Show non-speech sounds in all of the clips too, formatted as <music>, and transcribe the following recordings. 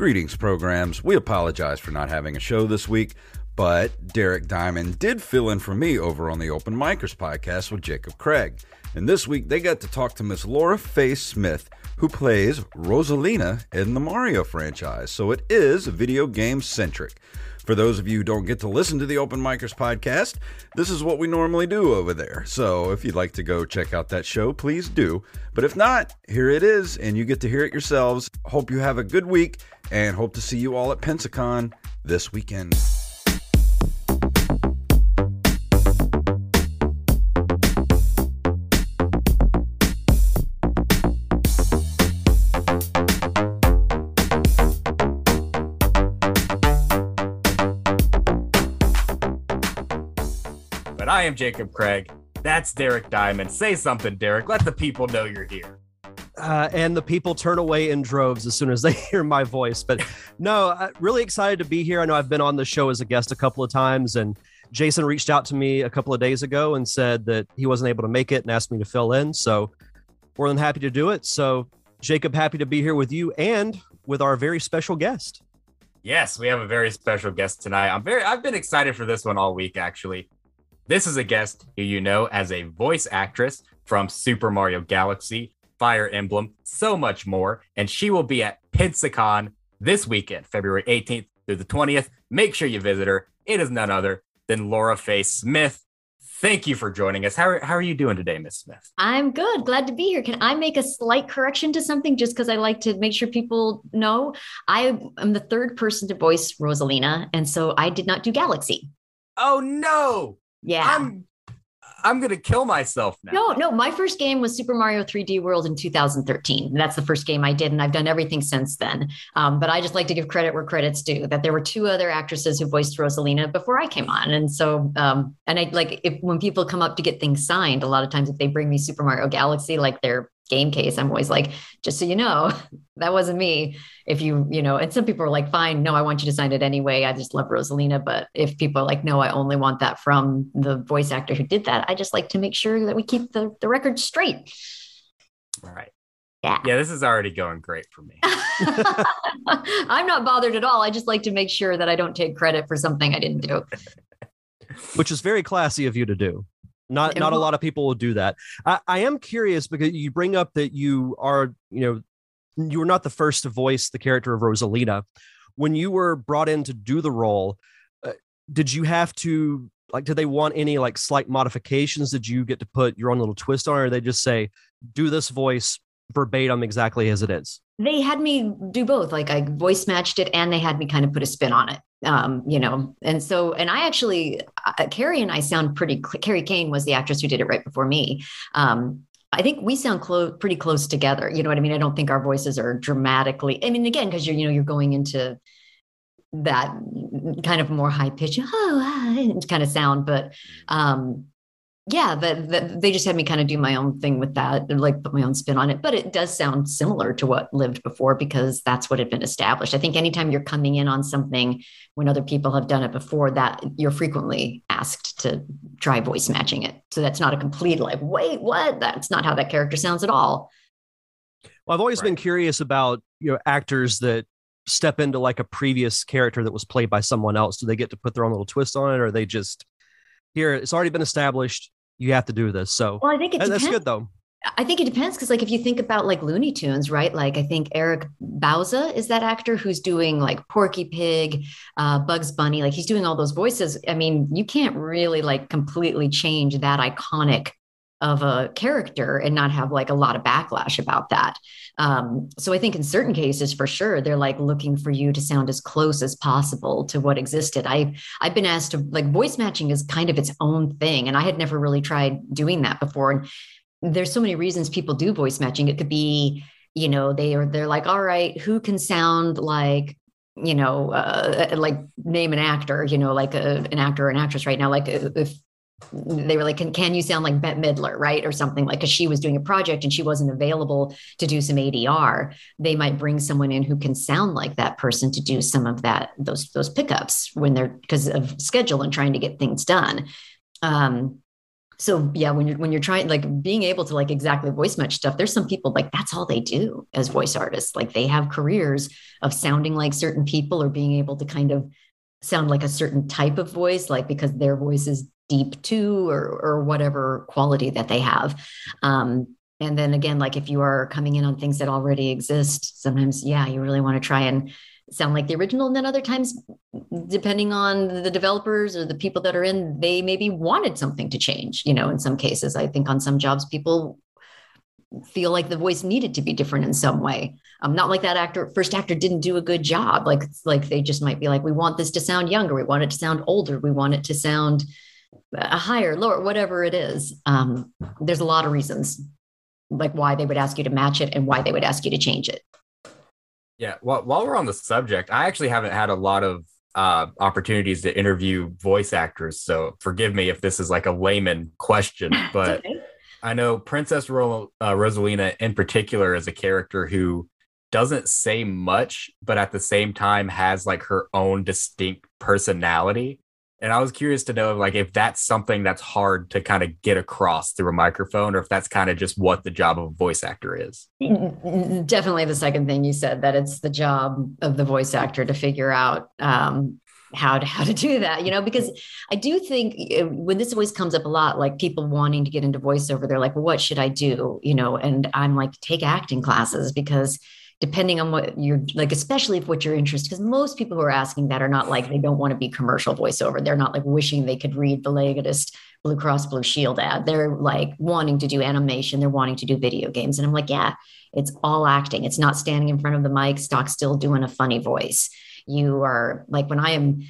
Greetings, programs. We apologize for not having a show this week, but Derek Diamond did fill in for me over on the Open Micers podcast with Jacob Craig. And this week they got to talk to Miss Laura Faye Smith, who plays Rosalina in the Mario franchise. So it is video game centric. For those of you who don't get to listen to the Open Micers podcast, this is what we normally do over there. So if you'd like to go check out that show, please do. But if not, here it is, and you get to hear it yourselves. Hope you have a good week, and hope to see you all at Pensacon this weekend. But I am Jacob Craig. That's Derek Diamond. Say something, Derek. Let the people know you're here. Uh, and the people turn away in droves as soon as they <laughs> hear my voice. But no, uh, really excited to be here. I know I've been on the show as a guest a couple of times, and Jason reached out to me a couple of days ago and said that he wasn't able to make it and asked me to fill in. So more than happy to do it. So Jacob, happy to be here with you and with our very special guest. Yes, we have a very special guest tonight. I'm very I've been excited for this one all week actually. This is a guest who you know as a voice actress from Super Mario Galaxy, Fire Emblem, so much more, and she will be at Pensacon this weekend, February 18th through the 20th. Make sure you visit her. It is none other than Laura Faye Smith. Thank you for joining us. How are, how are you doing today, Miss Smith? I'm good. Glad to be here. Can I make a slight correction to something just because I like to make sure people know? I am the third person to voice Rosalina, and so I did not do Galaxy. Oh no! Yeah. I'm I'm gonna kill myself now. no, no. My first game was Super Mario 3D World in 2013. That's the first game I did, and I've done everything since then. Um, but I just like to give credit where credit's due. That there were two other actresses who voiced Rosalina before I came on, and so um, and I like if when people come up to get things signed, a lot of times if they bring me Super Mario Galaxy, like their game case, I'm always like, just so you know, <laughs> that wasn't me. If you, you know, and some people are like, fine, no, I want you to sign it anyway. I just love Rosalina. But if people are like, no, I only want that from the voice actor who did that, I just like to make sure that we keep the, the record straight. All right. Yeah. Yeah, this is already going great for me. <laughs> I'm not bothered at all. I just like to make sure that I don't take credit for something I didn't do. which is very classy of you to do. Not not a lot of people will do that. I, I am curious because you bring up that you are, you know, you were not the first to voice the character of Rosalina. When you were brought in to do the role, uh, did you have to like? Did they want any like slight modifications? Did you get to put your own little twist on, it, or they just say, "Do this voice verbatim exactly as it is"? They had me do both like i voice matched it and they had me kind of put a spin on it um you know and so and i actually uh, kerri and i sound pretty kerri kane was the actress who did it right before me um I think we sound close, pretty close together. You know what I mean? I don't think our voices are dramatically. I mean, again, because you're, you know, you're going into that kind of more high pitch, oh, ah, kind of sound. But um, yeah, that, that they just had me kind of do my own thing with that, and like put my own spin on it. But it does sound similar to what lived before because that's what had been established. I think anytime you're coming in on something when other people have done it before, that you're frequently asked to try voice matching it. So that's not a complete like, wait, what? That's not how that character sounds at all. Well, I've always Right. been curious about you know actors that step into like a previous character that was played by someone else. Do they get to put their own little twist on it, or are they just here? It's already been established. You have to do this. So Well, I think it that's good though. I think it depends because, like, if you think about like Looney Tunes, right? Like, I think Eric Bauza is that actor who's doing like Porky Pig, uh, Bugs Bunny. Like, he's doing all those voices. I mean, you can't really like completely change that iconic of a character and not have like a lot of backlash about that. Um, so I think in certain cases, for sure, they're like looking for you to sound as close as possible to what existed. I I've been asked to like voice matching is kind of its own thing, and I had never really tried doing that before. And there's so many reasons people do voice matching. It could be, you know, they are they're like, all right, who can sound like, you know, uh, like name an actor, you know, like a, an actor or an actress right now, like if they were like, can, can you sound like Bette Midler, right? Or something like, because she was doing a project and she wasn't available to do some ADR. They might bring someone in who can sound like that person to do some of that, those, those pickups when they're because of schedule and trying to get things done. Um, so yeah when you're when you're trying like being able to like exactly voice match stuff there's some people like that's all they do as voice artists like they have careers of sounding like certain people or being able to kind of sound like a certain type of voice like because their voice is deep too or or whatever quality that they have um and then again like if you are coming in on things that already exist sometimes yeah you really want to try and sound like the original. And then other times, depending on the developers or the people that are in, they maybe wanted something to change. You know, in some cases, I think on some jobs, people feel like the voice needed to be different in some way. Um, not like that actor, first actor didn't do a good job. Like, like they just might be like, we want this to sound younger. We want it to sound older. We want it to sound a higher, lower, whatever it is. Um, there's a lot of reasons like why they would ask you to match it and why they would ask you to change it. Yeah. Well, while we're on the subject, I actually haven't had a lot of uh, opportunities to interview voice actors. So forgive me if this is like a layman question, <laughs> but. I know Princess Ro- uh, Rosalina in particular is a character who doesn't say much, but at the same time has like her own distinct personality. And I was curious to know, like, if that's something that's hard to kind of get across through a microphone, or if that's kind of just what the job of a voice actor is. Definitely the second thing you said that it's the job of the voice actor to figure out um, how to how to do that. You know, because I do think eh, when this always comes up a lot, like people wanting to get into voiceover, they're like, well, "What should I do?" You know, and I'm like, take acting classes because depending on what you're like, especially if what you're interested, because most people who are asking that are not like they don't want to be commercial voiceover. They're not like wishing they could read the latest Blue Cross Blue Shield ad. They're like wanting to do animation, they're wanting to do video games. And I'm like, yeah, it's all acting. It's not standing in front of the mic, stock still doing a funny voice. You are like when I am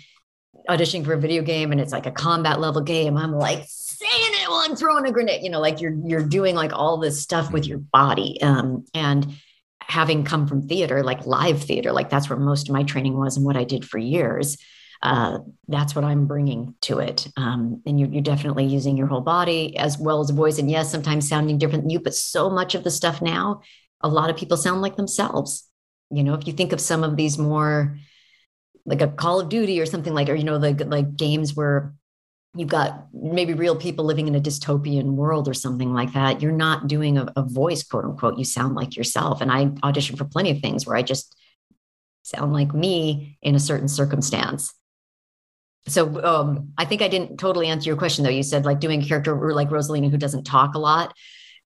auditioning for a video game and it's like a combat level game, I'm like saying it while I'm throwing a grenade, you know, like you're you're doing like all this stuff with your body. Um, and having come from theater, like live theater, like that's where most of my training was and what I did for years. Uh, that's what I'm bringing to it. Um, and you're, you're, definitely using your whole body as well as voice. And yes, sometimes sounding different than you, but so much of the stuff now, a lot of people sound like themselves. You know, if you think of some of these more like a Call of Duty or something like, or, you know, like, like games where you've got maybe real people living in a dystopian world or something like that you're not doing a, a, voice quote unquote you sound like yourself. And i audition for plenty of things where i just sound like me in a certain circumstance. So um, i think i didn't totally answer your question though. You said like doing a character like rosalina who doesn't talk a lot.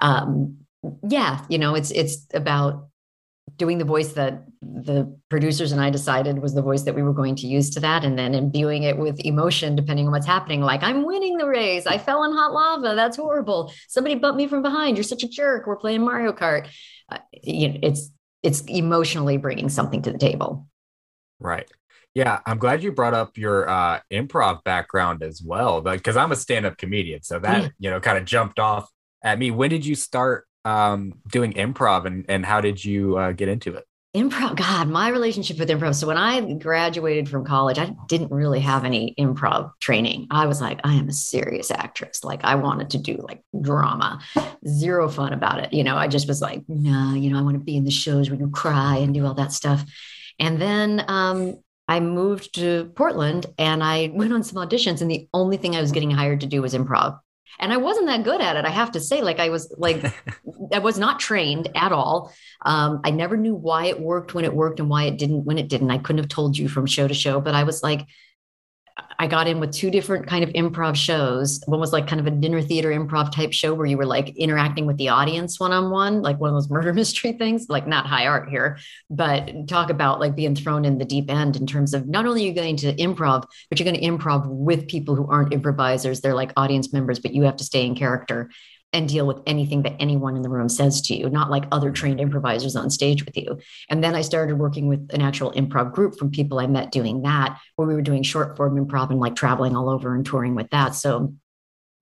Um, yeah you know it's it's about doing the voice that the producers and I decided was the voice that we were going to use to that, and then imbuing it with emotion depending on what's happening. Like, I'm winning the race. I fell in hot lava. That's horrible. Somebody bumped me from behind. You're such a jerk. We're playing Mario Kart. Uh, you know, it's it's emotionally bringing something to the table. Right. Yeah, I'm glad you brought up your uh, improv background as well, because I'm a stand-up comedian, so that you know kind of jumped off at me. When did you start um, doing improv and, and how did you uh, get into it? Improv, God, my relationship with improv. So when I graduated from college, I didn't really have any improv training. I was like, I am a serious actress. Like I wanted to do like drama, zero fun about it. You know, I just was like, no, you know, I want to be in the shows where you cry and do all that stuff. And then um, I moved to Portland and I <laughs> went on some auditions, and the only thing I was getting hired to do was improv and i wasn't that good at it i have to say like i was like <laughs> i was not trained at all. Um, i never knew why it worked when it worked and why it didn't when it didn't. I couldn't have told you from show to show but i was like I got in with two different kind of improv shows. One was like kind of a dinner theater improv type show where you were like interacting with the audience one on one, like one of those <laughs> murder mystery things, like not high art here, but talk about like being thrown in the deep end in terms of not only are you going to improv, but you're going to improv with people who aren't improvisers. They're like audience members, but you have to stay in character and deal with anything that anyone in the room says to you, not like other trained improvisers on stage with you. And then I started working with an actual improv group from people I met doing that, where we were doing short form improv and like traveling all over and touring with that. So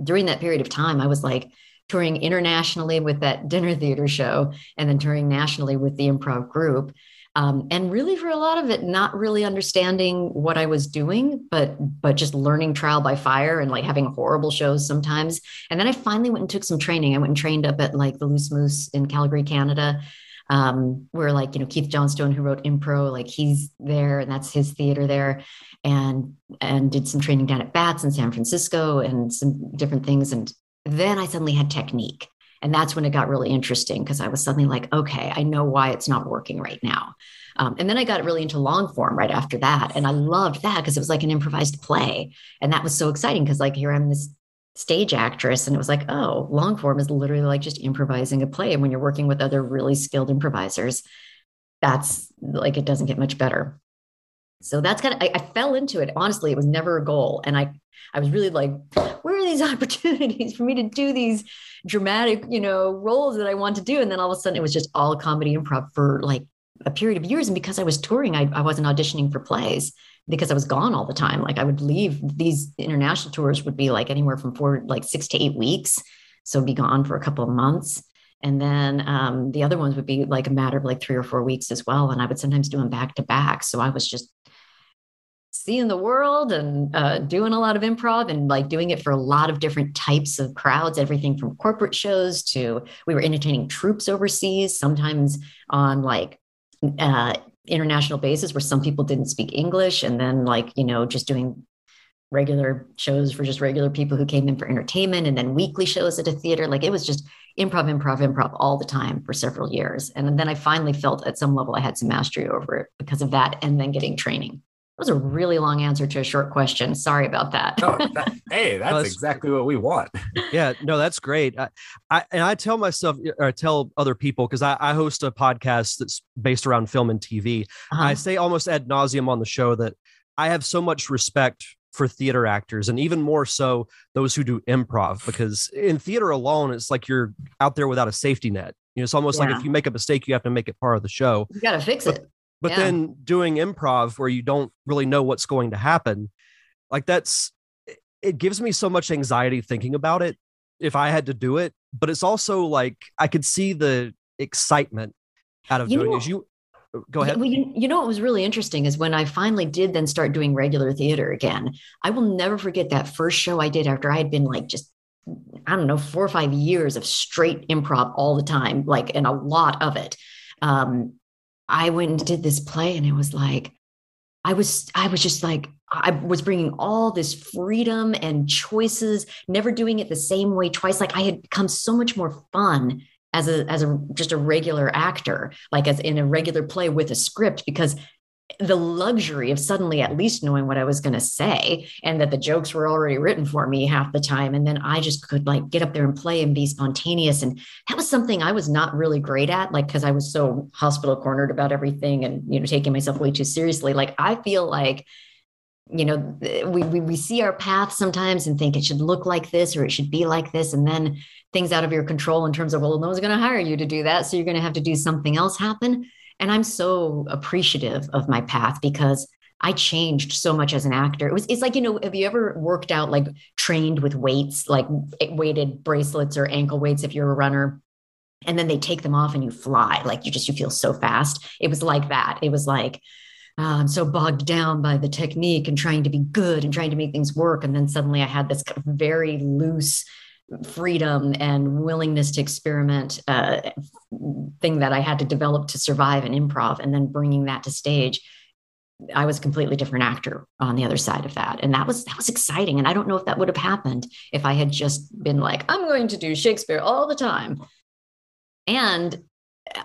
during that period of time, I was like touring internationally with that dinner theater show and then touring nationally with the improv group. Um, and really for a lot of it not really understanding what i was doing but but just learning trial by fire and like having horrible shows sometimes. And then i finally went and took some training. I went and trained up at like the loose moose in calgary canada um, where like you know keith johnstone who wrote impro like he's there and that's his theater there and and did some training down at bats in san francisco and some different things. And then I suddenly had technique. And that's when it got really interesting because I was suddenly like, okay, I know why it's not working right now. Um, and then I got really into long form right after that. And I loved that because it was like an improvised play. And that was so exciting because, like, here I'm this stage actress. And it was like, oh, long form is literally like just improvising a play. And when you're working with other really skilled improvisers, that's like, it doesn't get much better. So that's kind of, I, I fell into it. Honestly, it was never a goal. And I, I was really like, where are these <laughs> opportunities for me to do these dramatic, you know, roles that I want to do? And then all of a sudden it was just all comedy improv for like a period of years. And because I was touring, I, I wasn't auditioning for plays because I was gone all the time. Like I would leave these international tours would be like anywhere from four, like six to eight weeks. So be gone for a couple of months. And then um, the other ones would be like a matter of like three or four weeks as well. And I would sometimes do them back to back. So I was just seeing the world and uh, doing a lot of improv and like doing it for a lot of different types of crowds, everything from corporate shows to we were entertaining troops overseas, sometimes on like uh, international basis where some people didn't speak English, and then like you know just doing regular shows for just regular people who came in for entertainment, and then weekly shows at a theater. Like it was just improv, improv, improv all the time for several years, and then I finally felt at some level I had some mastery over it because of that, and then getting training was a really long answer to a short question. Sorry about that. no, that hey, <laughs> that's, that's, exactly what we want. <laughs> yeah, no, that's great. I, I and I tell myself or I tell other people because I, I, host a podcast that's based around film and TV. Uh-huh. I say almost ad nauseum on the show that I have so much respect for theater actors and even more so those who do improv because in theater alone it's like you're out there without a safety net you know it's almost yeah. like if you make a mistake you have to make it part of the show you got to fix but, it but yeah. then doing improv where you don't really know what's going to happen, like that's it gives me so much anxiety thinking about it if I had to do it. But it's also like I could see the excitement out of you doing it. You go ahead. Well, you, you know what was really interesting is when I finally did then start doing regular theater again. I will never forget that first show I did after I had been like just I don't know four or five years of straight improv all the time, like and a lot of it. Um, I went and did this play and it was like, I was, I was just like, I was bringing all this freedom and choices, never doing it the same way twice. Like I had become so much more fun as a, as a, just a regular actor, like as in a regular play with a script, because the luxury of suddenly at least knowing what I was going to say and that the jokes were already written for me half the time. And then I just could like get up there and play and be spontaneous. And that was something I was not really great at, like, because I was so hospital cornered about everything and, you know, taking myself way too seriously. Like, I feel like, you know, we, we, we see our path sometimes and think it should look like this or it should be like this. And then things out of your control in terms of, well, no one's going to hire you to do that. So you're going to have to do something else happen and I'm so appreciative of my path because I changed so much as an actor. It was it's like, you know, have you ever worked out like trained with weights, like weighted bracelets or ankle weights if you're a runner? And then they take them off and you fly. Like you just you feel so fast. It was like that. It was like uh, I'm so bogged down by the technique and trying to be good and trying to make things work. And then suddenly I had this very loose freedom and willingness to experiment uh, thing that I had to develop to survive in improv and then bringing that to stage. I was a completely different actor on the other side of that. And that was that was exciting. And I don't know if that would have happened if I had just been like, I'm going to do Shakespeare all the time. And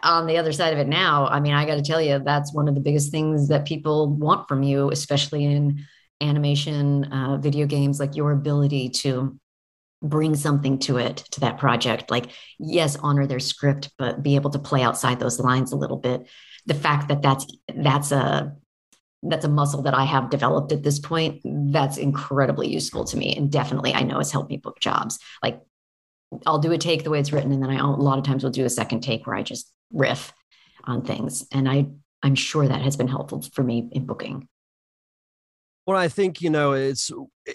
on the other side of it now, I mean, I got to tell you, that's one of the biggest things that people want from you, especially in animation, uh, video games, like your ability to bring something to it to that project. Like yes honor their script but be able to play outside those lines a little bit. The fact that that's that's a that's a muscle that i have developed at this point that's incredibly useful to me. And definitely i know has helped me book jobs. Like i'll do a take the way it's written and then i a lot of times will do a second take where i just riff on things. And i i'm sure that has been helpful for me in booking. Well i think you know it's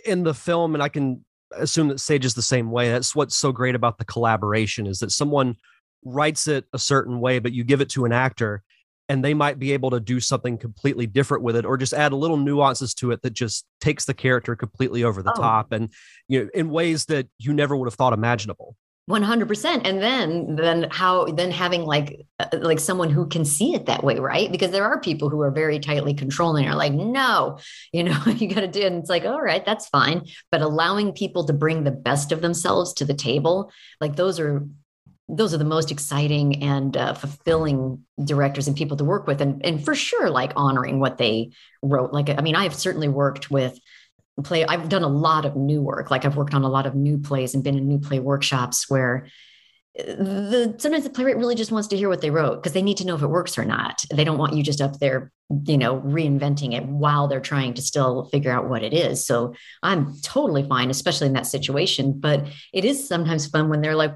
in the film and i can assume that Sage is the same way. That's what's so great about the collaboration is that someone writes it a certain way, but you give it to an actor and they might be able to do something completely different with it or just add a little nuances to it that just takes the character completely over the oh. top and you know in ways that you never would have thought imaginable 100% and then then how then having like uh, like someone who can see it that way right? Because there are people who are very tightly controlling are like no <laughs> you know <laughs> you got to do it. And it's like all right that's fine. But allowing people to bring the best of themselves to the table like those are those are the most exciting and uh, fulfilling directors and people to work with. And and for sure like honoring what they wrote. Like i mean i've certainly worked with play i've done a lot of new work. Like i've worked on a lot of new plays and been in new play workshops where the sometimes the playwright really just wants to hear what they wrote because they need to know if it works or not. They don't want you just up there you know reinventing it while they're trying to still figure out what it is. So i'm totally fine especially in that situation but it is sometimes fun when they're like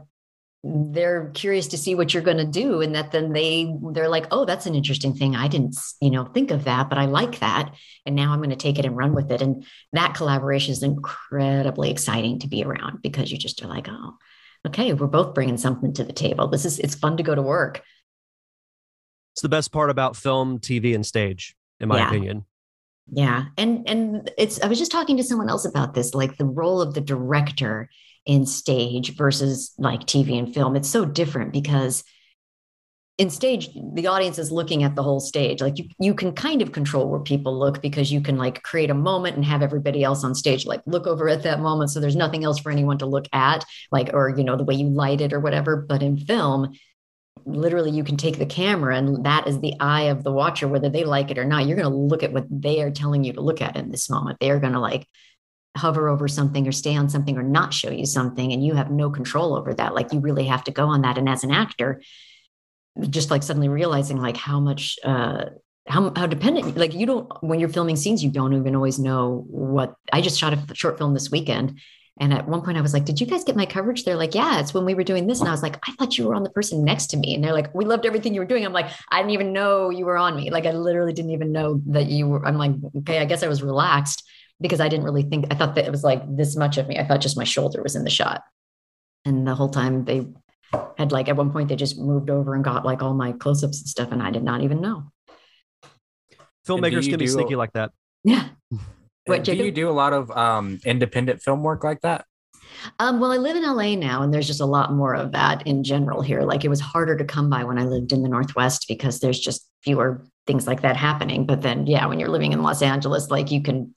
they're curious to see what you're going to do and that then they they're like oh that's an interesting thing i didn't you know think of that but i like that and now i'm going to take it and run with it and that collaboration is incredibly exciting to be around because you just are like oh okay we're both bringing something to the table this is it's fun to go to work it's the best part about film tv and stage in my Yeah. opinion Yeah. And and it's I was just talking to someone else about this, like the role of the director in stage versus like TV and film. It's so different because in stage, the audience is looking at the whole stage. Like you you can kind of control where people look because you can like create a moment and have everybody else on stage like look over at that moment. So there's nothing else for anyone to look at, like, or you know, the way you light it or whatever. But in film, literally you can take the camera and that is the eye of the watcher whether they like it or not you're going to look at what they are telling you to look at in this moment they're going to like hover over something or stay on something or not show you something and you have no control over that like you really have to go on that and as an actor just like suddenly realizing like how much uh how, how dependent like you don't when you're filming scenes you don't even always know what i just shot a short film this weekend and at one point I was like, Did you guys get my coverage? They're like, Yeah, it's when we were doing this. And I was like, I thought you were on the person next to me. And they're like, We loved everything you were doing. I'm like, I didn't even know you were on me. Like, I literally didn't even know that you were. I'm like, Okay, I guess I was relaxed because I didn't really think, I thought that it was like this much of me. I thought just my shoulder was in the shot. And the whole time they had like, at one point, they just moved over and got like all my close ups and stuff. And I did not even know. filmmakers can be do- sneaky like that Yeah. <laughs> What, do you do a lot of um, independent film work like that? Um, well, I live in LA now, and there's just a lot more of that in general here. Like it was harder to come by when I lived in the Northwest because there's just fewer things like that happening. But then, yeah, when you're living in Los Angeles, like you can,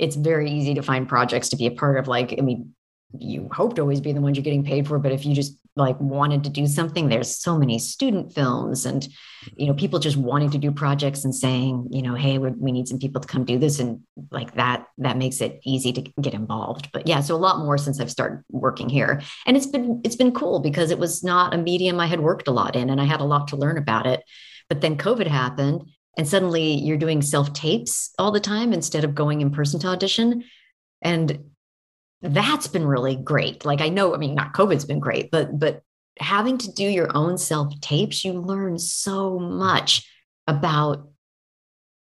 it's very easy to find projects to be a part of. Like, I mean, you hope to always be the ones you're getting paid for, but if you just like wanted to do something, there's so many student films and, you know, people just wanting to do projects and saying, you know, hey, we need some people to come do this. And like that, that makes it easy to get involved. But yeah, so a lot more since I've started working here. And it's been, it's been cool because it was not a medium I had worked a lot in and I had a lot to learn about it. But then COVID happened and suddenly you're doing self tapes all the time instead of going in person to audition. And that's been really great. Like I know, I mean, not COVID's been great, but but having to do your own self tapes, you learn so much about.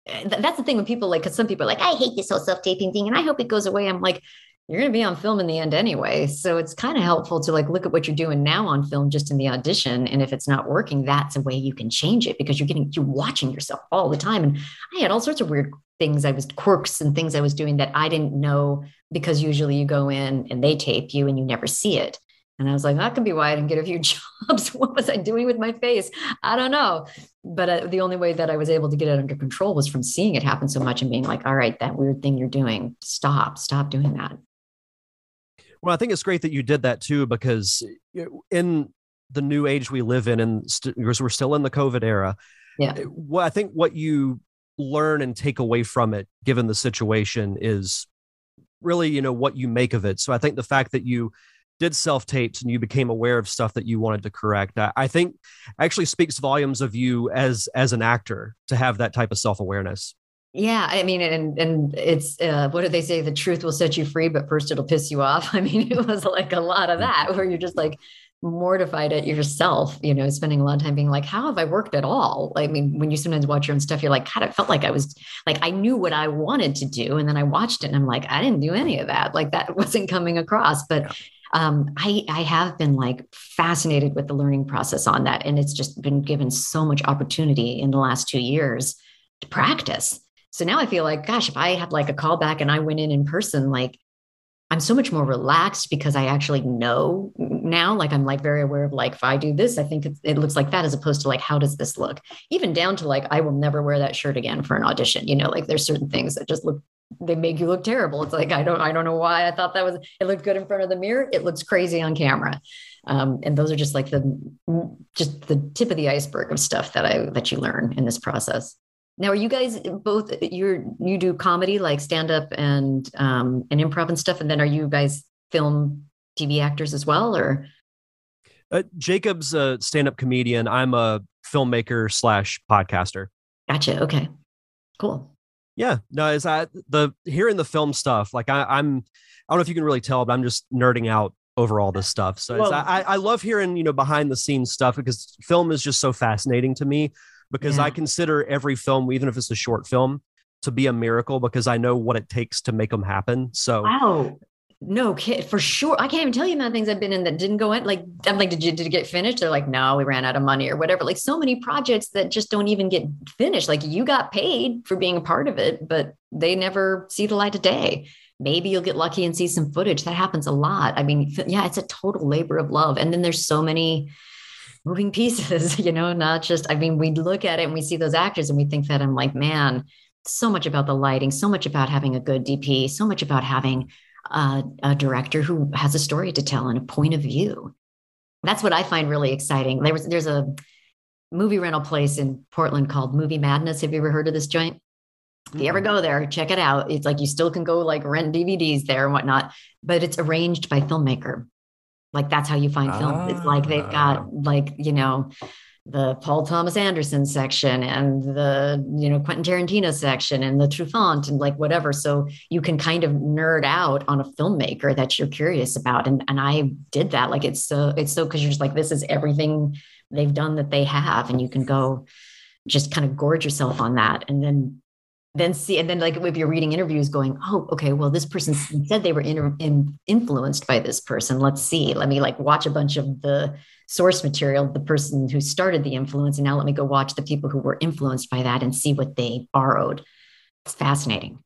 Eh, that's the thing when people like, because some people are like, I hate this whole self taping thing, and I hope it goes away. I'm like, you're going to be on film in the end anyway, so it's kind of helpful to like look at what you're doing now on film, just in the audition, and if it's not working, that's a way you can change it because you're getting you're watching yourself all the time. And I had all sorts of weird things I was quirks and things I was doing that I didn't know because usually you go in and they tape you and you never see it. And I was like, that could be why I didn't get a few <laughs> jobs. what was I doing with my face? I don't know. But uh, the only way that I was able to get it under control was from seeing it happen so much and being like, all right, that weird thing you're doing, stop, stop doing that. Well, I think it's great that you did that too, because in the new age we live in, and st- because we're still in the COVID era, Yeah. Eh, what I think what you learn and take away from it, given the situation, is really you know what you make of it. So I think the fact that you did self tapes and you became aware of stuff that you wanted to correct, I, I think actually speaks volumes of you as as an actor to have that type of self awareness. Yeah, I mean, and and it's uh, what do they say? The truth will set you free, but first it'll piss you off. <laughs> I mean, it was like a lot of that where you're just like mortified at yourself, you know, spending a lot of time being like, how have I worked at all? I mean, when you sometimes watch your own stuff, you're like, God, it felt like I was like I knew what I wanted to do, and then I watched it, and I'm like, I didn't do any of that. Like that <laughs> wasn't coming across, but. Yeah. Um, I I have been like fascinated with the learning process on that, and it's just been given so much opportunity in the last two years to practice. So now I feel like, gosh, if I had like a callback and I went in in person, like I'm so much more relaxed because I actually know now like i'm like very aware of like if i do this i think it, looks like that as opposed to like how does this look? Even down to like i will never wear that shirt again for an audition you know like there's certain things that just look they make you look terrible. It's like i don't i don't know why i thought that was it looked good in front of the mirror it looks crazy on camera. Um, and those are just like the just the tip of the iceberg of stuff that i that you learn in this process now, are you guys both? You're you do comedy like stand up and um, and improv and stuff, and then are you guys film TV actors as well, or? Uh, Jacob's a stand up comedian. I'm a filmmaker slash podcaster. Gotcha. Okay. Cool. Yeah. No, is that the hearing the film stuff? Like I, I'm, I don't know if you can really tell, but I'm just nerding out over all this stuff. So well, I, I love hearing you know behind the scenes stuff because film is just so fascinating to me because yeah. I consider every film, even if it's a short film, to be a miracle because I know what it takes to make them happen. So wow. No kid for sure. I can't even tell you amount of things I've been in that didn't go in. Like, I'm like, did you did it get finished? They're like, no, we ran out of money or whatever. Like, so many projects that just don't even get finished. Like, you got paid for being a part of it, but they never see the light of day. Maybe you'll get lucky and see some footage. That happens a lot. I mean, yeah, it's a total labor of love. And then there's so many moving <laughs> pieces, you know, not just, I mean, we look at it and we see those actors and we think that I'm like, man, so much about the lighting, so much about having a good DP, so much about having a, a director who has a story to tell and a point of view. That's what I find really exciting. There was, there's a movie rental place in Portland called Movie Madness. Have you ever heard of this joint? If you ever go there, check it out. It's like you still can go like rent DVDs there and whatnot, but it's arranged by filmmaker. Like that's how you find film. Ah. It's like they've got ah. like, you know, the Paul Thomas Anderson section and the, you know, Quentin Tarantino section and the Truffaut and like whatever. So you can kind of nerd out on a filmmaker that you're curious about. And and I did that. Like it's so it's so because you're just like, this is everything they've done that they have. And you can go just kind of gorge yourself on that. And then then see and then like if you're reading interviews going oh okay well this person said they were in, in, influenced by this person let's see let me like watch a bunch of the source material the person who started the influence and now let me go watch the people who were influenced by that and see what they borrowed it's fascinating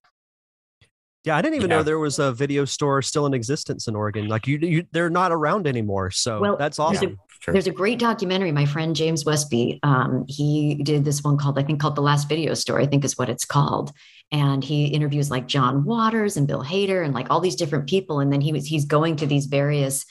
yeah, I didn't even yeah. know there was a video store still in existence in Oregon. Like you, you they're not around anymore. So well, that's awesome. There's a, there's a, great documentary. My friend James Westby, um, he did this one called I think called the Last Video Store. I think is what it's called. And he interviews like John Waters and Bill Hader and like all these different people. And then he was he's going to these various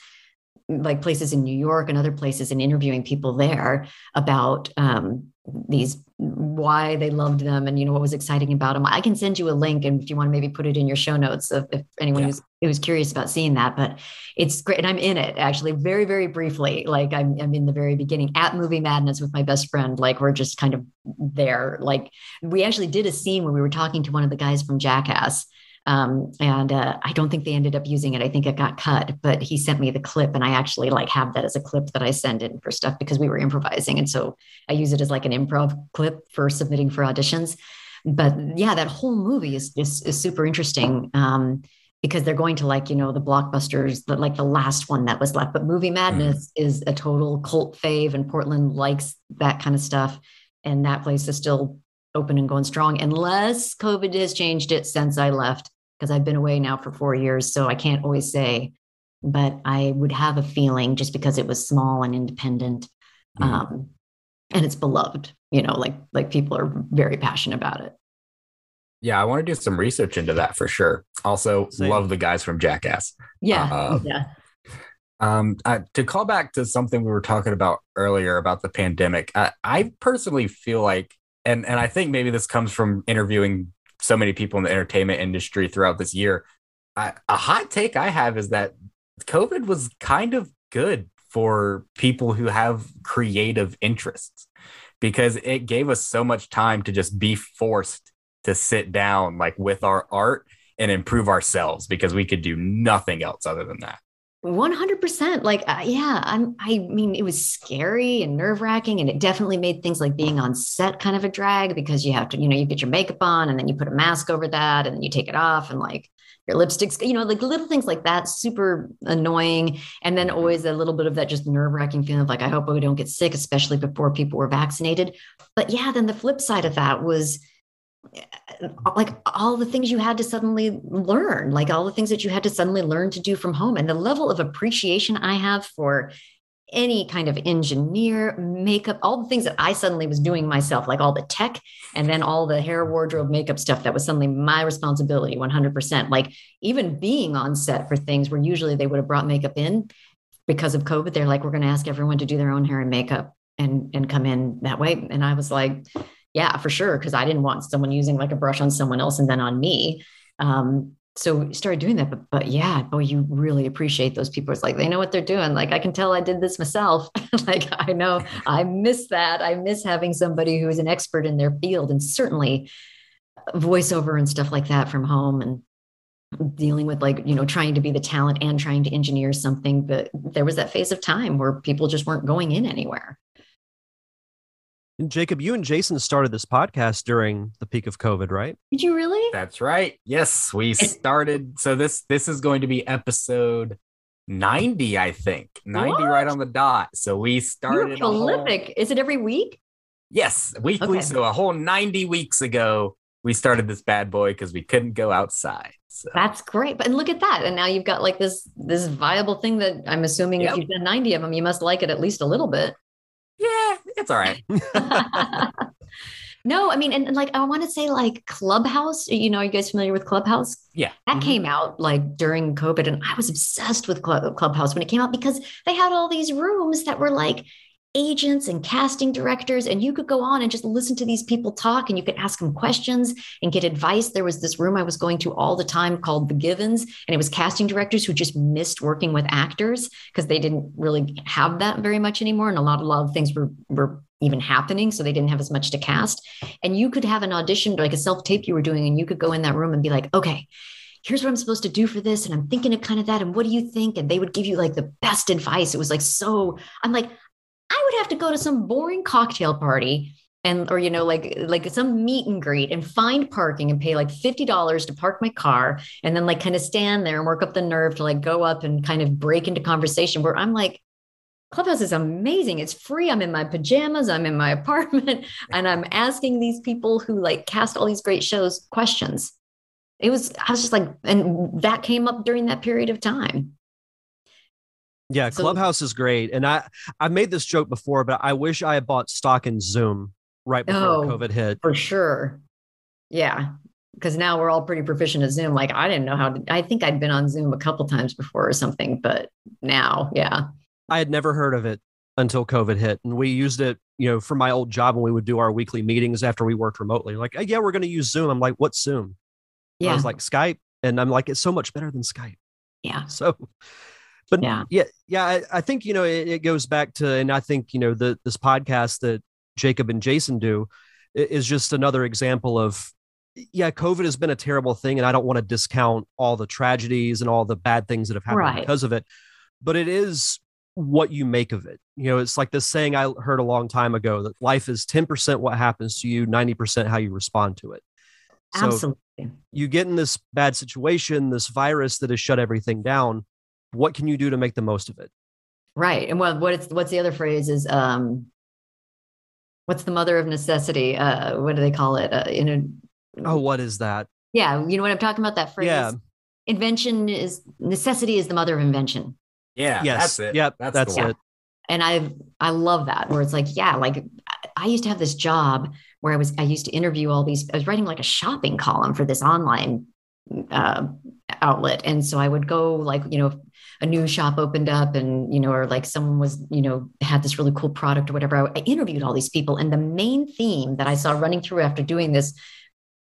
like places in New York and other places and interviewing people there about um, these why they loved them and you know what was exciting about them. I can send you a link and if you want to maybe put it in your show notes if, if anyone yeah. who's who's curious about seeing that. But it's great and I'm in it actually very very briefly. Like I'm I'm in the very beginning at Movie Madness with my best friend. Like we're just kind of there. Like we actually did a scene where we were talking to one of the guys from Jackass um, and uh, I don't think they ended up using it. I think it got cut, but he sent me the clip, and I actually like have that as a clip that I send in for stuff because we were improvising, and so I use it as like an improv clip for submitting for auditions. But yeah, that whole movie is is, is super interesting. Um, because they're going to like you know the blockbusters the, like the last one that was left but movie madness mm. is a total cult fave and portland likes that kind of stuff and that place is still open and going strong unless COVID has changed it since I left because I've been away now for four years. So I can't always say, but I would have a feeling just because it was small and independent. Mm. Um, and it's beloved, you know, like like people are very passionate about it. Yeah, I want to do some research into that for sure. Also, Same. love the guys from Jackass. Yeah, uh, yeah. Um, uh, to call back to something we were talking about earlier about the pandemic, I, I personally feel like and and I think maybe this comes from interviewing so many people in the entertainment industry throughout this year. I, a hot take I have is that COVID was kind of good for people who have creative interests because it gave us so much time to just be forced to sit down like with our art and improve ourselves because we could do nothing else other than that. 100% like uh, yeah i'm i mean it was scary and nerve wracking and it definitely made things like being on set kind of a drag because you have to you know you get your makeup on and then you put a mask over that and then you take it off and like your lipsticks you know like little things like that super annoying and then always a little bit of that just nerve wracking feeling of like i hope we don't get sick especially before people were vaccinated. But yeah then the flip side of that was like all the things you had to suddenly learn, like all the things that you had to suddenly learn to do from home. And the level of appreciation I have for any kind of engineer, makeup, all the things that I suddenly was doing myself, like all the tech and then all the hair, wardrobe, makeup stuff that was suddenly my responsibility 100%. Like even being on set for things where usually they would have brought makeup in because of COVID, they're like, we're going to ask everyone to do their own hair and makeup and, and come in that way. And I was like, yeah, for sure. Cause I didn't want someone using like a brush on someone else and then on me. Um, so we started doing that but, but yeah boy you really appreciate those people it's like they know what they're doing like i can tell i did this myself <laughs> like i know i miss that i miss having somebody who is an expert in their field and certainly voiceover and stuff like that from home and dealing with like you know trying to be the talent and trying to engineer something but there was that phase of time where people just weren't going in anywhere and Jacob, you and Jason started this podcast during the peak of COVID, right? Did you really? That's right. Yes, we started. So this this is going to be episode 90, I think. 90 what? right on the dot. So we started. You're prolific. Whole, is it every week? Yes, weekly. Okay. So a whole 90 weeks ago, we started this bad boy because we couldn't go outside. So. That's great. But look at that. And now you've got like this this viable thing that I'm assuming yep. if you've done 90 of them, you must like it at least a little bit yeah, it's all right. <laughs> no, I mean, and, and, like I want to say like Clubhouse. You know, are you guys familiar with Clubhouse? Yeah, that mm-hmm. came out like during COVID, and I was obsessed with Club, Clubhouse when it came out because they had all these rooms that were like agents and casting directors and you could go on and just listen to these people talk and you could ask them questions and get advice there was this room i was going to all the time called the givens and it was casting directors who just missed working with actors because they didn't really have that very much anymore and a lot, a lot of things were were even happening so they didn't have as much to cast and you could have an audition like a self tape you were doing and you could go in that room and be like okay here's what I'm supposed to do for this. And I'm thinking of kind of that. And what do you think? And they would give you like the best advice. It was like so, I'm like, I would have to go to some boring cocktail party and or you know like like some meet and greet and find parking and pay like $50 to park my car and then like kind of stand there and work up the nerve to like go up and kind of break into conversation where I'm like Clubhouse is amazing. It's free. I'm in my pajamas. I'm in my <laughs> apartment and I'm asking these people who like cast all these great shows questions. It was, I was just like, and that came up during that period of time. Yeah, so, Clubhouse is great, and I I made this joke before, but I wish I had bought stock in Zoom right before oh, COVID hit. For sure, yeah, because now we're all pretty proficient at Zoom. Like I didn't know how to. I think I'd been on Zoom a couple times before or something, but now, yeah, I had never heard of it until COVID hit, and we used it, you know, for my old job when we would do our weekly meetings after we worked remotely. Like, yeah, we're going to use Zoom. I'm like, what's Zoom? Yeah, I was like Skype, and I'm like, it's so much better than Skype. Yeah. So but yeah, yeah, yeah. I, I think you know it, it, goes back to, and I think you know the this podcast that Jacob and Jason do is just another example of yeah, COVID has been a terrible thing, and I don't want to discount all the tragedies and all the bad things that have happened right. because of it. But it is what you make of it. You know, it's like this saying I heard a long time ago that life is 10% what happens to you, 90% how you respond to it. So Absolutely. You get in this bad situation, this virus that has shut everything down what can you do to make the most of it? Right and what what's what's the other phrase is um what's the mother of necessity uh what do they call it uh, in a oh what is that? Yeah you know what i'm talking about that phrase? Yeah invention is necessity is the mother of invention. Yeah yes that's it. yep that's, that's it. And i i love that where it's like yeah like i used to have this job where i was i used to interview all these i was writing like a shopping column for this online uh, outlet and so i would go like you know a new shop opened up and you know or like someone was you know had this really cool product or whatever. I, I interviewed all these people and the main theme that i saw running through after doing this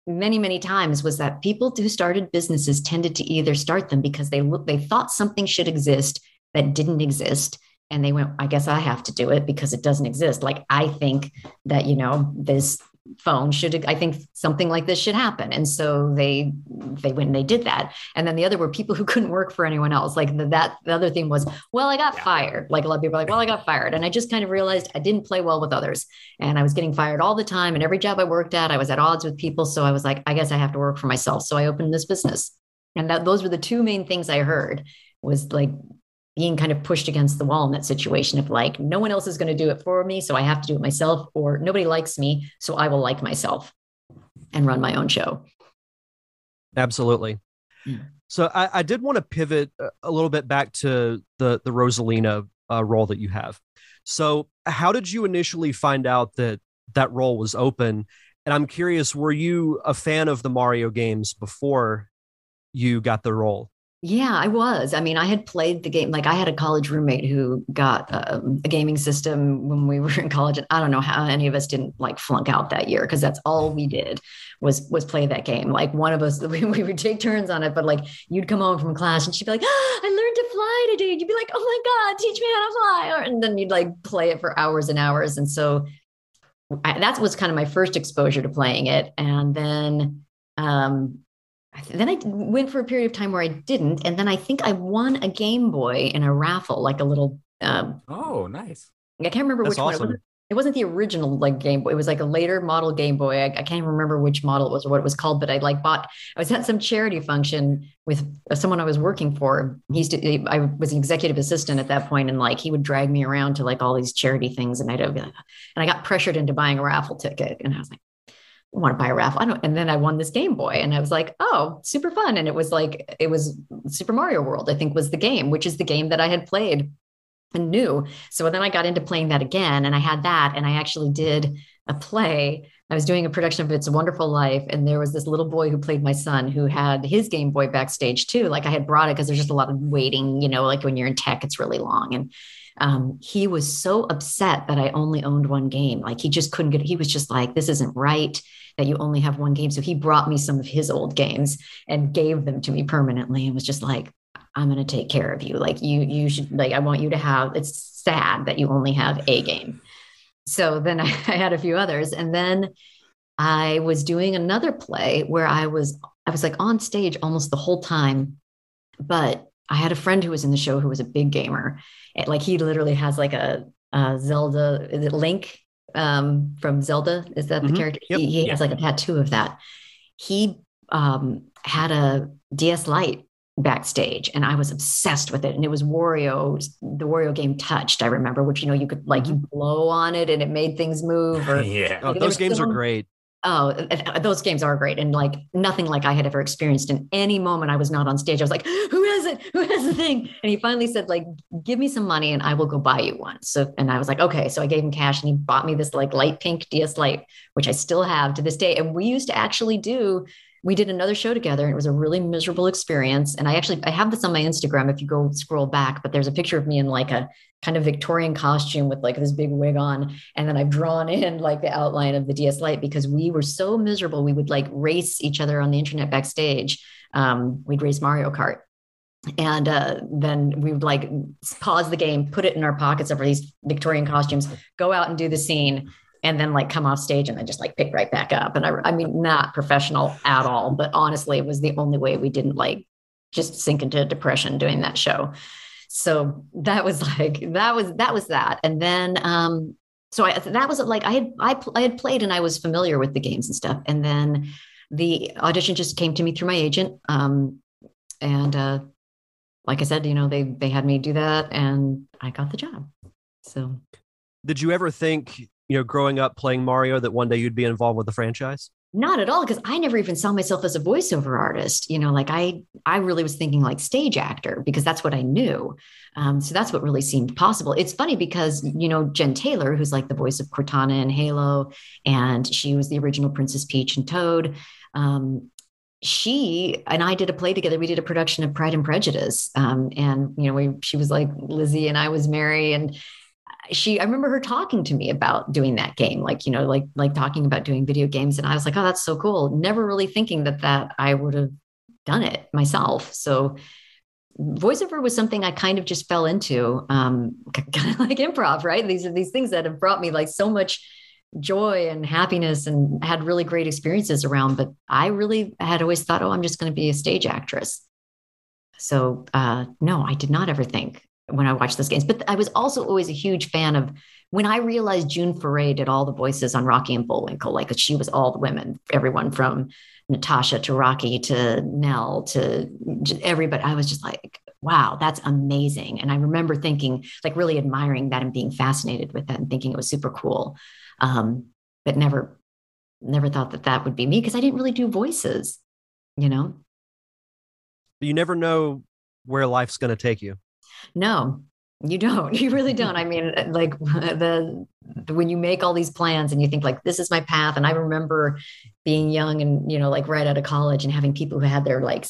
many many times was that people who started businesses tended to either start them because they look they thought something should exist that didn't exist and they went i guess i have to do it because it doesn't exist. Like i think that you know this phone should i think something like this should happen. And so they they went and they did that. And then the other were people who <laughs> couldn't work for anyone else. Like the, that the other thing was well i got yeah. fired. Like a lot of people are like well i got fired. And i just kind of realized i didn't play well with others. And i was getting fired all the time. And every job i worked at i was at odds with people. So i was like i guess i have to work for myself. So i opened this business. And that those were the two main things i heard was like being kind of pushed against the wall in that situation of like, no one else is going to do it for me. So I have to do it myself, or nobody likes me. So I will like myself. and run my own show. Absolutely. Yeah. So I, I, did want to pivot a little bit back to the the Rosalina uh, role that you have. So how did you initially find out that that role was open? And I'm curious, were you a fan of the Mario games before you got the role? Yeah, I was. I mean, I had played the game. Like, I had a college roommate who got um, a gaming system when we <laughs> were in college, and I don't know how any of us didn't like flunk out that year because that's all we did was was play that game. Like, one of us we, <laughs> we, would take turns on it, but like, you'd come home from class and she'd be like, oh, "I learned to fly today." You'd be like, "Oh my god, teach me how to fly!" Or, and then you'd like play it for hours and hours. And so I, that was kind of my first exposure to playing it, and then um then I went for a period of time where I didn't, and then I think I won a Game Boy in a raffle, like a little. Um, oh, nice! I can't remember That's which awesome. one. It wasn't, it wasn't the original like Game Boy. It was like a later model Game Boy. I, I, can't remember which model it was or what it was called, but I like bought. I was at some charity function with someone I was working for. He's I was an executive assistant at that point, and like he would drag me around to like all these charity things, and I'd be like, and I got pressured into buying a raffle ticket, and I was like, want to buy a raffle. I don't, and then I won this Game Boy and I was like, oh, super fun. And it was like, it was Super Mario World, I think was the game, which is the game that I had played and knew. So then I got into playing that again and I had that and I actually did a play. I was doing a production of It's a Wonderful Life. And there was this little boy who played my son who had his Game Boy backstage too. Like I had brought it because there's just a lot of waiting, you know, like when you're in tech, it's really long. And um, he was so upset that I only owned one game. Like he just couldn't get, he was just like, this isn't right that you only have one game. So he brought me some of his old games and gave them to me permanently and was just like, I'm going to take care of you. Like you, you should like, I want you to have, it's sad that you only have a game. So then I, <laughs> I had a few others. And then I was doing another play where I was, I was like on stage almost the whole time, but I had a friend who was in the show who was a big gamer. Like he literally has like a, a Zelda, is it Link um, from Zelda? Is that the mm-hmm. character? Yep. He, he yeah. has like a tattoo of that. He um, had a DS Lite backstage and I was obsessed with it. And it was Wario, the Wario game touched, I remember, which you know, you could like you mm-hmm. blow on it and it made things move or <laughs> yeah. Oh, those games are great oh uh, those games are great. And like nothing like i had ever experienced in any moment i was not on stage. I was like <gasps> who has it? Who has the thing? And he finally said like give me some money and i will go buy you one. So and i was like okay. So i gave him cash and he bought me this like light pink DS Lite, which i still have to this day. And we used to actually do we did another show together and it was a really miserable experience. And i actually i have this on my instagram if you go scroll back but there's a picture of me in like a kind of victorian costume with like this big wig on. And then i've drawn in like the outline of the ds Lite because we were so miserable. We would like race each other on the internet backstage. Um, we'd race mario kart. And uh, then we would like pause the game put it in our pockets of these victorian costumes go out and do the scene and then like come off stage and then just like pick right back up. And I, I mean, not professional at all, but honestly, it was the only way we didn't like just sink into depression doing that show. So that was <laughs> like, that was, that was that. And then, um, so I, that was like, I had, I, I had played and I was familiar with the games and stuff. And then the audition just came to me through my agent. Um, and, uh, like I said, you know, they, they had me do that and I got the job. So did you ever think you know, growing up playing Mario that one day you'd be involved with the franchise? Not at all, because I never even saw myself as a voiceover artist. You know, like I, I really was thinking like stage actor because that's what I knew. Um, so that's what really seemed possible. It's funny because you know Jen Taylor, who's like the voice of Cortana in Halo, and she was the original Princess Peach and Toad. Um, she and I did a play together. We did a production of Pride and Prejudice, um, and you know, we, she was like Lizzie and I was Mary, and she i remember her talking to me about doing that game like you know like like talking about doing video games. And i was like oh that's so cool. Never really thinking that that i would have done it myself. So voiceover was something i kind of just fell into um <laughs> kind of like improv right? These are these things that have brought me like so much joy and happiness and had really great experiences around but i really had always thought oh i'm just going to be a stage actress. So uh no i did not ever think when I watched those games. But I was also always a huge fan of when I realized June Foray did all the voices on Rocky and Bullwinkle, like she was all the women, everyone from Natasha to Rocky to Nell to everybody. I was just like, wow, that's amazing. And I remember thinking, like, really admiring that and being fascinated with that and thinking it was super cool. Um, but never, never thought that that would be me because I didn't really do voices, you know? You never know where life's going to take you. No, you don't. <laughs> You really don't. I mean, uh, like <laughs> the, the when you make all these plans and you think like this is my path. And I remember being young and you know like right out of college and having people who had their like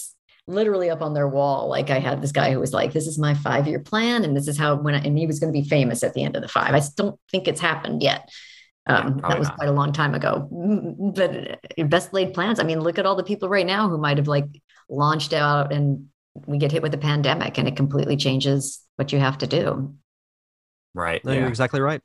literally up on their wall. Like I had this guy who was like, "This is my five year plan, and this is how when I, and he was going to be famous at the end of the five. I don't think it's happened yet. Um, oh, yeah, that was not. quite a long time ago. Mm, but uh, best laid plans. I mean, look at all the people right now who might have like launched out and we get hit with a pandemic and it completely changes what you have to do. Right. No, yeah. You're exactly right.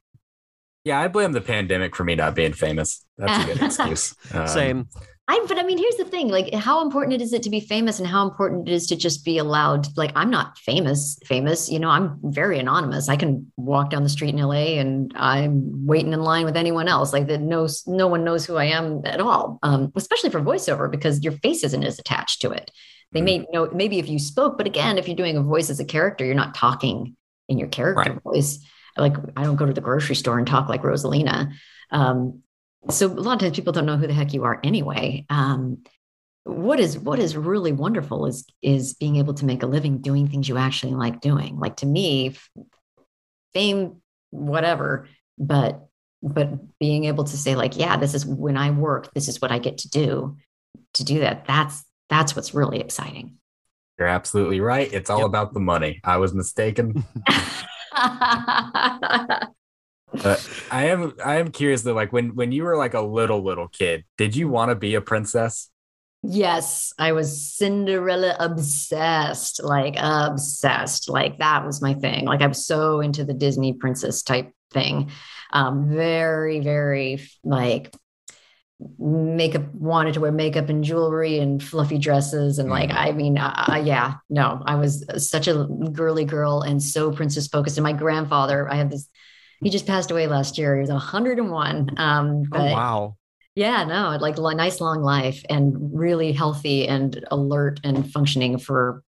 Yeah, I blame the pandemic for me not being famous. That's a good <laughs> excuse. Um, Same. I, but I mean, here's the thing: like, how important is it to be famous, and how important it is to just be allowed? Like, I'm not famous, famous. You know, I'm very anonymous. I can walk down the street in LA, and I'm waiting in line with anyone else. Like, that no, no one knows who I am at all. Um, especially for voiceover, because your face isn't as attached to it. They may know maybe if you spoke, but again, if you're doing a voice as a character, you're not talking in your character right. voice. Like I don't go to the grocery store and talk like Rosalina. Um, so a lot of times people don't know who the heck you are anyway. Um, what is what is really wonderful is is being able to make a living doing things you actually like doing. Like to me, fame, whatever, but but being able to say like, yeah, this is when I work, this is what I get to do. To do that, that's that's what's really exciting. You're absolutely right. It's all yep. about the money. I was mistaken. <laughs> I am I am curious though, like when when you were like a little little kid, did you want to be a princess? Yes, I was Cinderella obsessed, like obsessed. Like that was my thing. Like I was so into the Disney princess type thing. Um, very, very like makeup wanted to wear makeup and jewelry and fluffy dresses and like mm. i mean uh, yeah no i was such a girly girl and so princess focused. And my grandfather i had this he just passed away last year. He was 101 um but, oh wow. yeah no like a nice long life and really healthy and alert and functioning for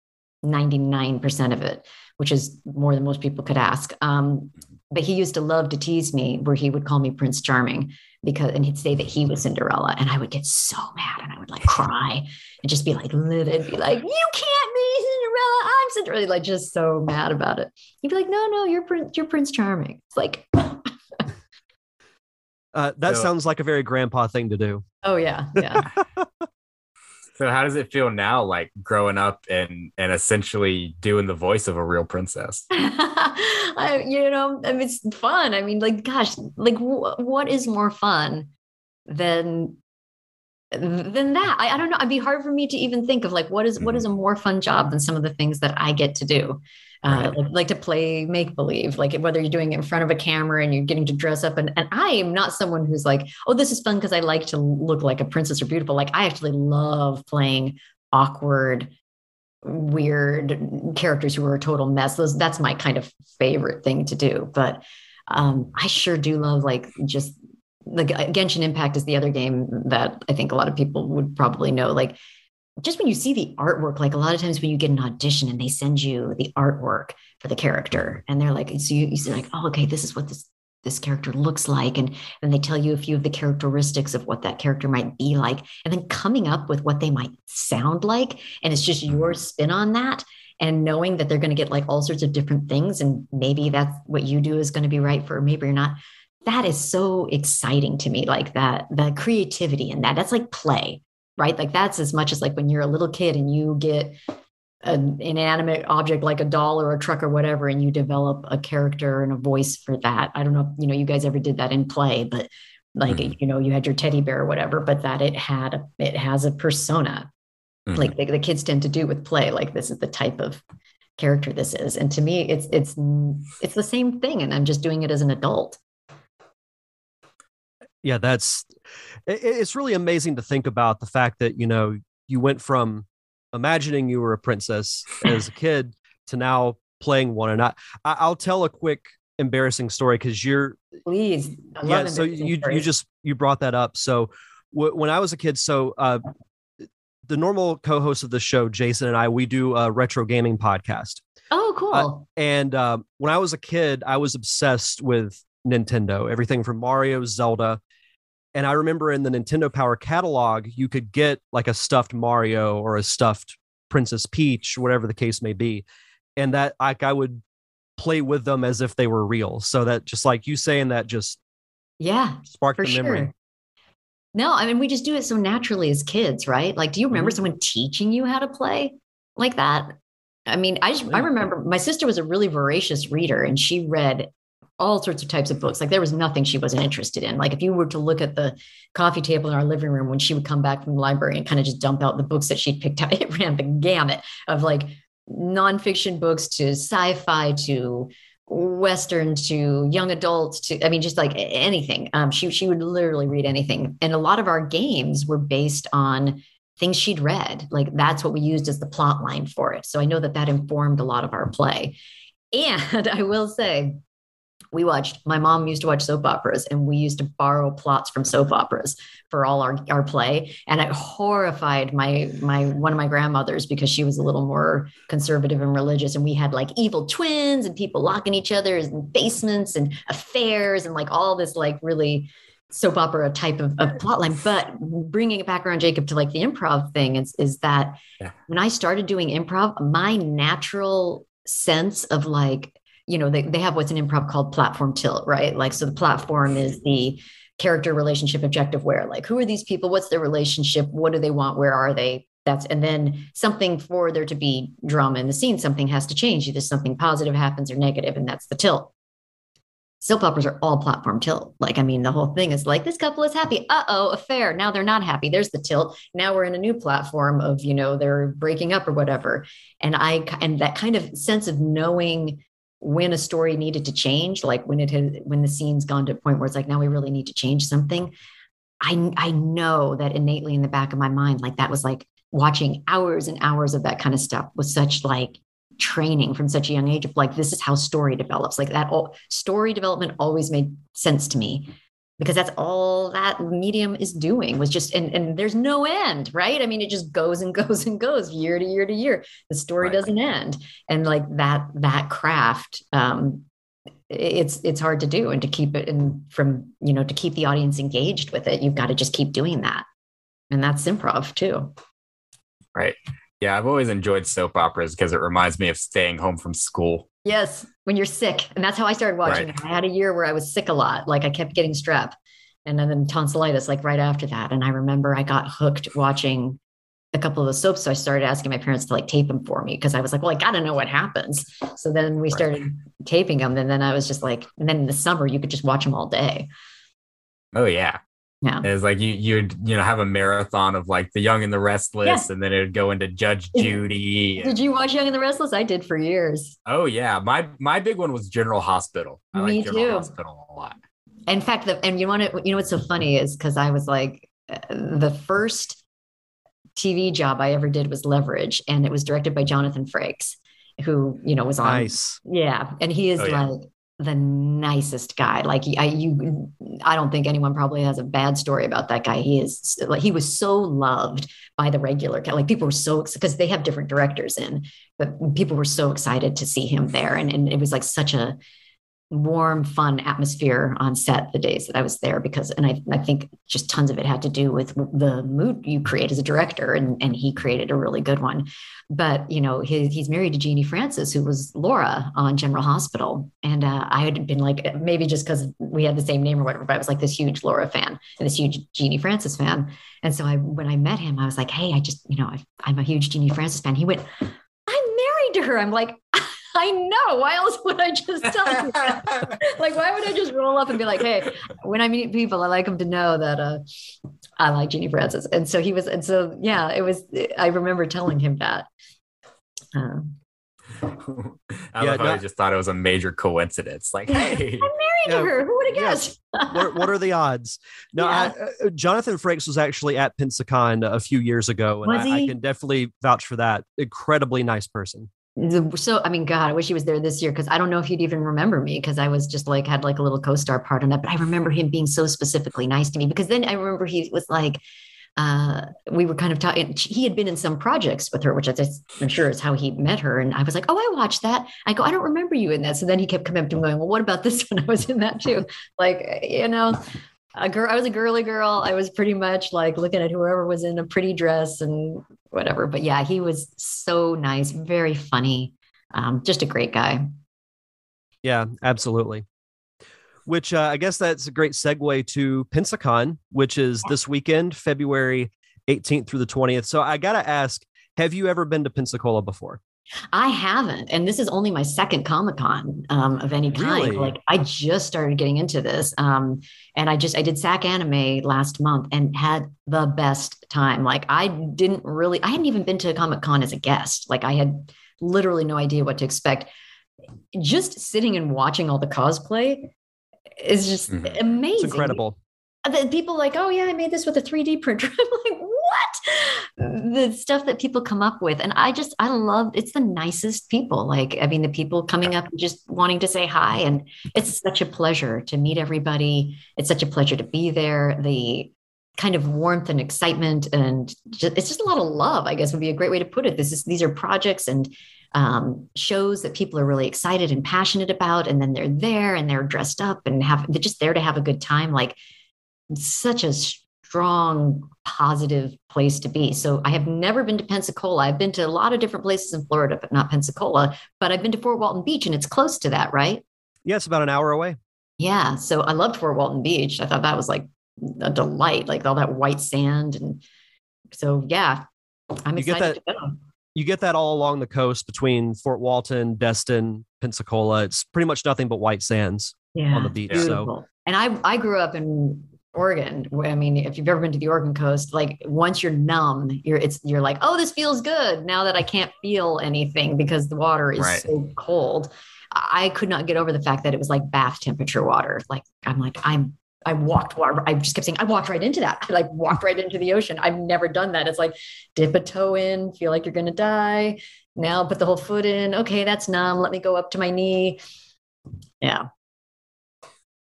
99% of it which is more than most people could ask. Um but he used to love to tease me where he would call me prince charming because and he'd say that he was Cinderella, and I would get so mad and I would like cry and just be like livid, be like, "You can't be Cinderella, I'm Cinderella," like just so mad about it. He'd be like, "No, no, you're Prince, you're Prince Charming." It's like. <laughs> uh, that so, sounds like a very grandpa thing to do. Oh yeah, yeah. <laughs> So how does it feel now, like growing up and and essentially doing the voice of a real princess? <laughs> I, you know, I mean, it's fun. I mean, like, gosh, like, w- what is more fun than than that? I, I don't know. It'd be hard for me to even think of like what is mm-hmm. what is a more fun job than some of the things that I get to do uh, like, like, to play make believe, like whether you're doing it in front of a camera and you're getting to dress up. And, and I am not someone who's like, oh, this is fun because I like to look like a princess or beautiful. Like I actually love playing awkward, weird characters who are a total mess. Those, that's my kind of favorite thing to do. But um, I sure do love like just the uh, Genshin Impact is the other game that I think a lot of people would probably know. Like just when you see the artwork, like a lot of times when you get an audition and they send you the artwork for the character, and they're like, so you, you see like, oh, okay, this is what this this character looks like, and then they tell you a few of the characteristics of what that character might be like, and then coming up with what they might sound like, and it's just your spin on that. And knowing that they're going to get like all sorts of different things, and maybe that's what you do is going to be right for, maybe you're not. That is so exciting to me, like that, the creativity in that. That's like play right? Like that's as much as like when you're a little kid and you get an inanimate object like a doll or a truck or whatever, and you develop a character and a voice for that. I don't know, you know, you guys ever did that in play, but like mm-hmm. you know, you had your teddy bear or whatever, but that it had a, it has a persona, mm-hmm. like the, the kids tend to do with play. Like this is the type of character this is, and to me, it's it's it's the same thing, and I'm just doing it as an adult yeah that's it's really amazing to think about the fact that you know you went from imagining you were a princess as a kid to now playing one and I, i'll tell a quick embarrassing story because you're please yeah so you stories. you just you brought that up so w- when i was a kid so uh the normal co-host of the show jason and i we do a retro gaming podcast oh cool uh, and uh, when i was a kid i was obsessed with nintendo everything from mario zelda And I remember in the Nintendo Power catalog, you could get like a stuffed Mario or a stuffed Princess Peach, whatever the case may be. And that like I would play with them as if they were real. So that just like you saying that just yeah sparked the memory. Sure. No, I mean we just do it so naturally as kids, right? Like, do you remember mm-hmm. someone teaching you how to play like that? I mean, I just I remember my sister was a really voracious reader and she read all sorts of types of books. Like there was nothing she wasn't interested in. Like if you were to look at the coffee table in our living room when she would come back from the library and kind of just dump out the books that she'd picked out, <laughs> it ran the gamut of like nonfiction books to sci-fi to western to young adults to i mean just like anything. Um, she, she would literally read anything. And a lot of our games were based on things she'd read. Like that's what we used as the plot line for it. So i know that that informed a lot of our play. And <laughs> i will say we watched my mom used to watch soap operas and we used to borrow plots from soap operas for all our, our play. And it horrified my my one of my grandmothers because she was a little more conservative and religious and we had like evil twins and people locking each other in basements and affairs and like all this like really soap opera type of, of plotline. But bringing it back around jacob to like the improv thing is, is that yeah. when i started doing improv my natural sense of like you know, they, they have what's an improv called platform tilt, right? Like, so the platform is the character relationship objective where like who are these people? What's their relationship? What do they want? Where are they? That's and then something for there to be drama in the scene something has to change. Either something positive happens or negative and that's the tilt. Soap operas are all platform tilt. Like i mean the whole thing is like this couple is happy. Uh-oh affair. Now they're not happy. There's the tilt. Now we're in a new platform of you know they're breaking up or whatever. And i and that kind of sense of knowing when a story needed to change, like when it had when the scene's gone to a point where it's like now we really need to change something, I I know that innately in the back of my mind, like that was like watching hours and hours of that kind of stuff was such like training from such a young age of like this is how story develops. Like that all, story development always made sense to me because that's all that medium is doing was just and, and there's no end right? I mean it just goes and <laughs> goes and goes year to year to year. The story right. doesn't end. And like that that craft um it's it's hard to do and to keep it in from you know to keep the audience engaged with it you've got to just keep doing that. And that's improv too. Right. Yeah i've always enjoyed soap operas because it reminds me of staying home from school Yes, when you're sick. And that's how I started watching right. it. I had a year where I was sick a lot. Like I kept getting strep and then tonsillitis like right after that. And I remember I got hooked watching a couple of the soaps. So I started asking my parents to like tape them for me because I was like, well, I got to know what happens. So then we started right. taping them. And then I was just like, and then in the summer, you could just watch them all day. Oh, yeah. Yeah. It's like you you'd you know have a marathon of like the Young and the Restless, yeah. and then it would go into Judge Judy. Did you watch Young and the Restless? I did for years. Oh yeah, my my big one was General Hospital. I Me like General too. Hospital a lot. In fact, the, and you want to you know what's so funny is because I was like uh, the first TV job I ever did was Leverage, and it was directed by Jonathan Frakes, who you know was on. Nice. Yeah, and he is oh, yeah. like the nicest guy. Like I, you, I don't think anyone probably has a bad story about that guy. He is like he was so loved by the regular. Like people were so because they have different directors in, but people were so excited to see him there, and and it was like such a warm, fun atmosphere on set the days that I was there because, and I, I think just tons of it had to do with the mood you create as a director, and, and he created a really good one. But, you know, he, he's married to Genie Francis, who was Laura on General Hospital. And uh, I had been like, maybe just because we had the same name or whatever, but I was like this huge Laura fan and this huge Genie Francis fan. And so I, when I met him, I was like, hey, I just, you know, I, I'm a huge Genie Francis fan. He went, I'm married to her. I'm like, I know. Why else would I just tell you? <laughs> like, why would I just roll up and be like, hey, when I meet people, I like them to know that uh, I like Genie Francis. And so he was, and so, yeah, it was, I remember telling him that. Um, <laughs> I yeah, no, I just thought it was a major coincidence. Like, <laughs> hey, I'm married yeah, to her. Who would have guessed? what, what, are the odds? No, yeah. I, uh, Jonathan Frakes was actually at Pensacon a few years ago, and I, I, can definitely vouch for that. Incredibly nice person so i mean god i wish he was there this year because i don't know if he'd even remember me because i was just like had like a little co-star part on that but i remember him being so specifically nice to me because then i remember he was like uh, we were kind of talking he had been in some projects with her which i'm sure is how he met her and i was like oh i watched that. I go i don't remember you in that. So then he kept coming up to me going well what about this <laughs> one i was in that too? Like you know a girl. I was a girly girl. I was pretty much like looking at whoever was in a pretty dress and whatever. But yeah, he was so nice, very funny, um, just a great guy. Yeah, absolutely. Which uh, I guess that's a great segue to Pensacon, which is this weekend, February 18th through the 20th. So I got to ask, have you ever been to Pensacola before? I haven't, and this is only my second Comic Con um, of any kind. Really? Like I just started getting into this, um, and I just I did SAC Anime last month and had the best time. Like I didn't really, I hadn't even been to Comic Con as a guest. Like I had literally no idea what to expect. Just sitting and watching all the cosplay is just Mhm. amazing. It's incredible. the people like, oh yeah, I made this with a 3D printer. <laughs> I'm like, what? The stuff that people come up with. And I just, I love it's the nicest people. Like, I mean, the people coming up just wanting to say hi. And it's such a pleasure to meet everybody. It's such a pleasure to be there. The kind of warmth and excitement and just, it's just a lot of love, I guess would be a great way to put it. This is these are projects and um, shows that people are really excited and passionate about, and then they're there and they're dressed up and have they're just there to have a good time. Like such a strong positive place to be so i have never been to pensacola i've been to a lot of different places in florida but not pensacola but i've been to fort walton beach and it's close to that right Yeah, it's about an hour away. yeah so i loved fort walton beach i thought that was like a delight like all that white sand and so yeah i'm You get excited to go You get that all along the coast between Fort Walton, Destin, Pensacola. It's pretty much nothing but white sands yeah on the beach. So. And I I grew up in Oregon. I mean, if you've ever been to the Oregon coast, like once you're numb, you're it's you're like, oh, this feels good. Now that I can't feel anything because the water is Right. so cold, I could not get over the fact that it was like bath temperature water. Like I'm like I'm. I walked water. I just kept saying, I walked right into that. I <laughs> like walked right into the ocean. I've never done that. It's like dip a toe in, feel like you're gonna die. Now put the whole foot in. Okay, that's numb. Let me go up to my knee. Yeah.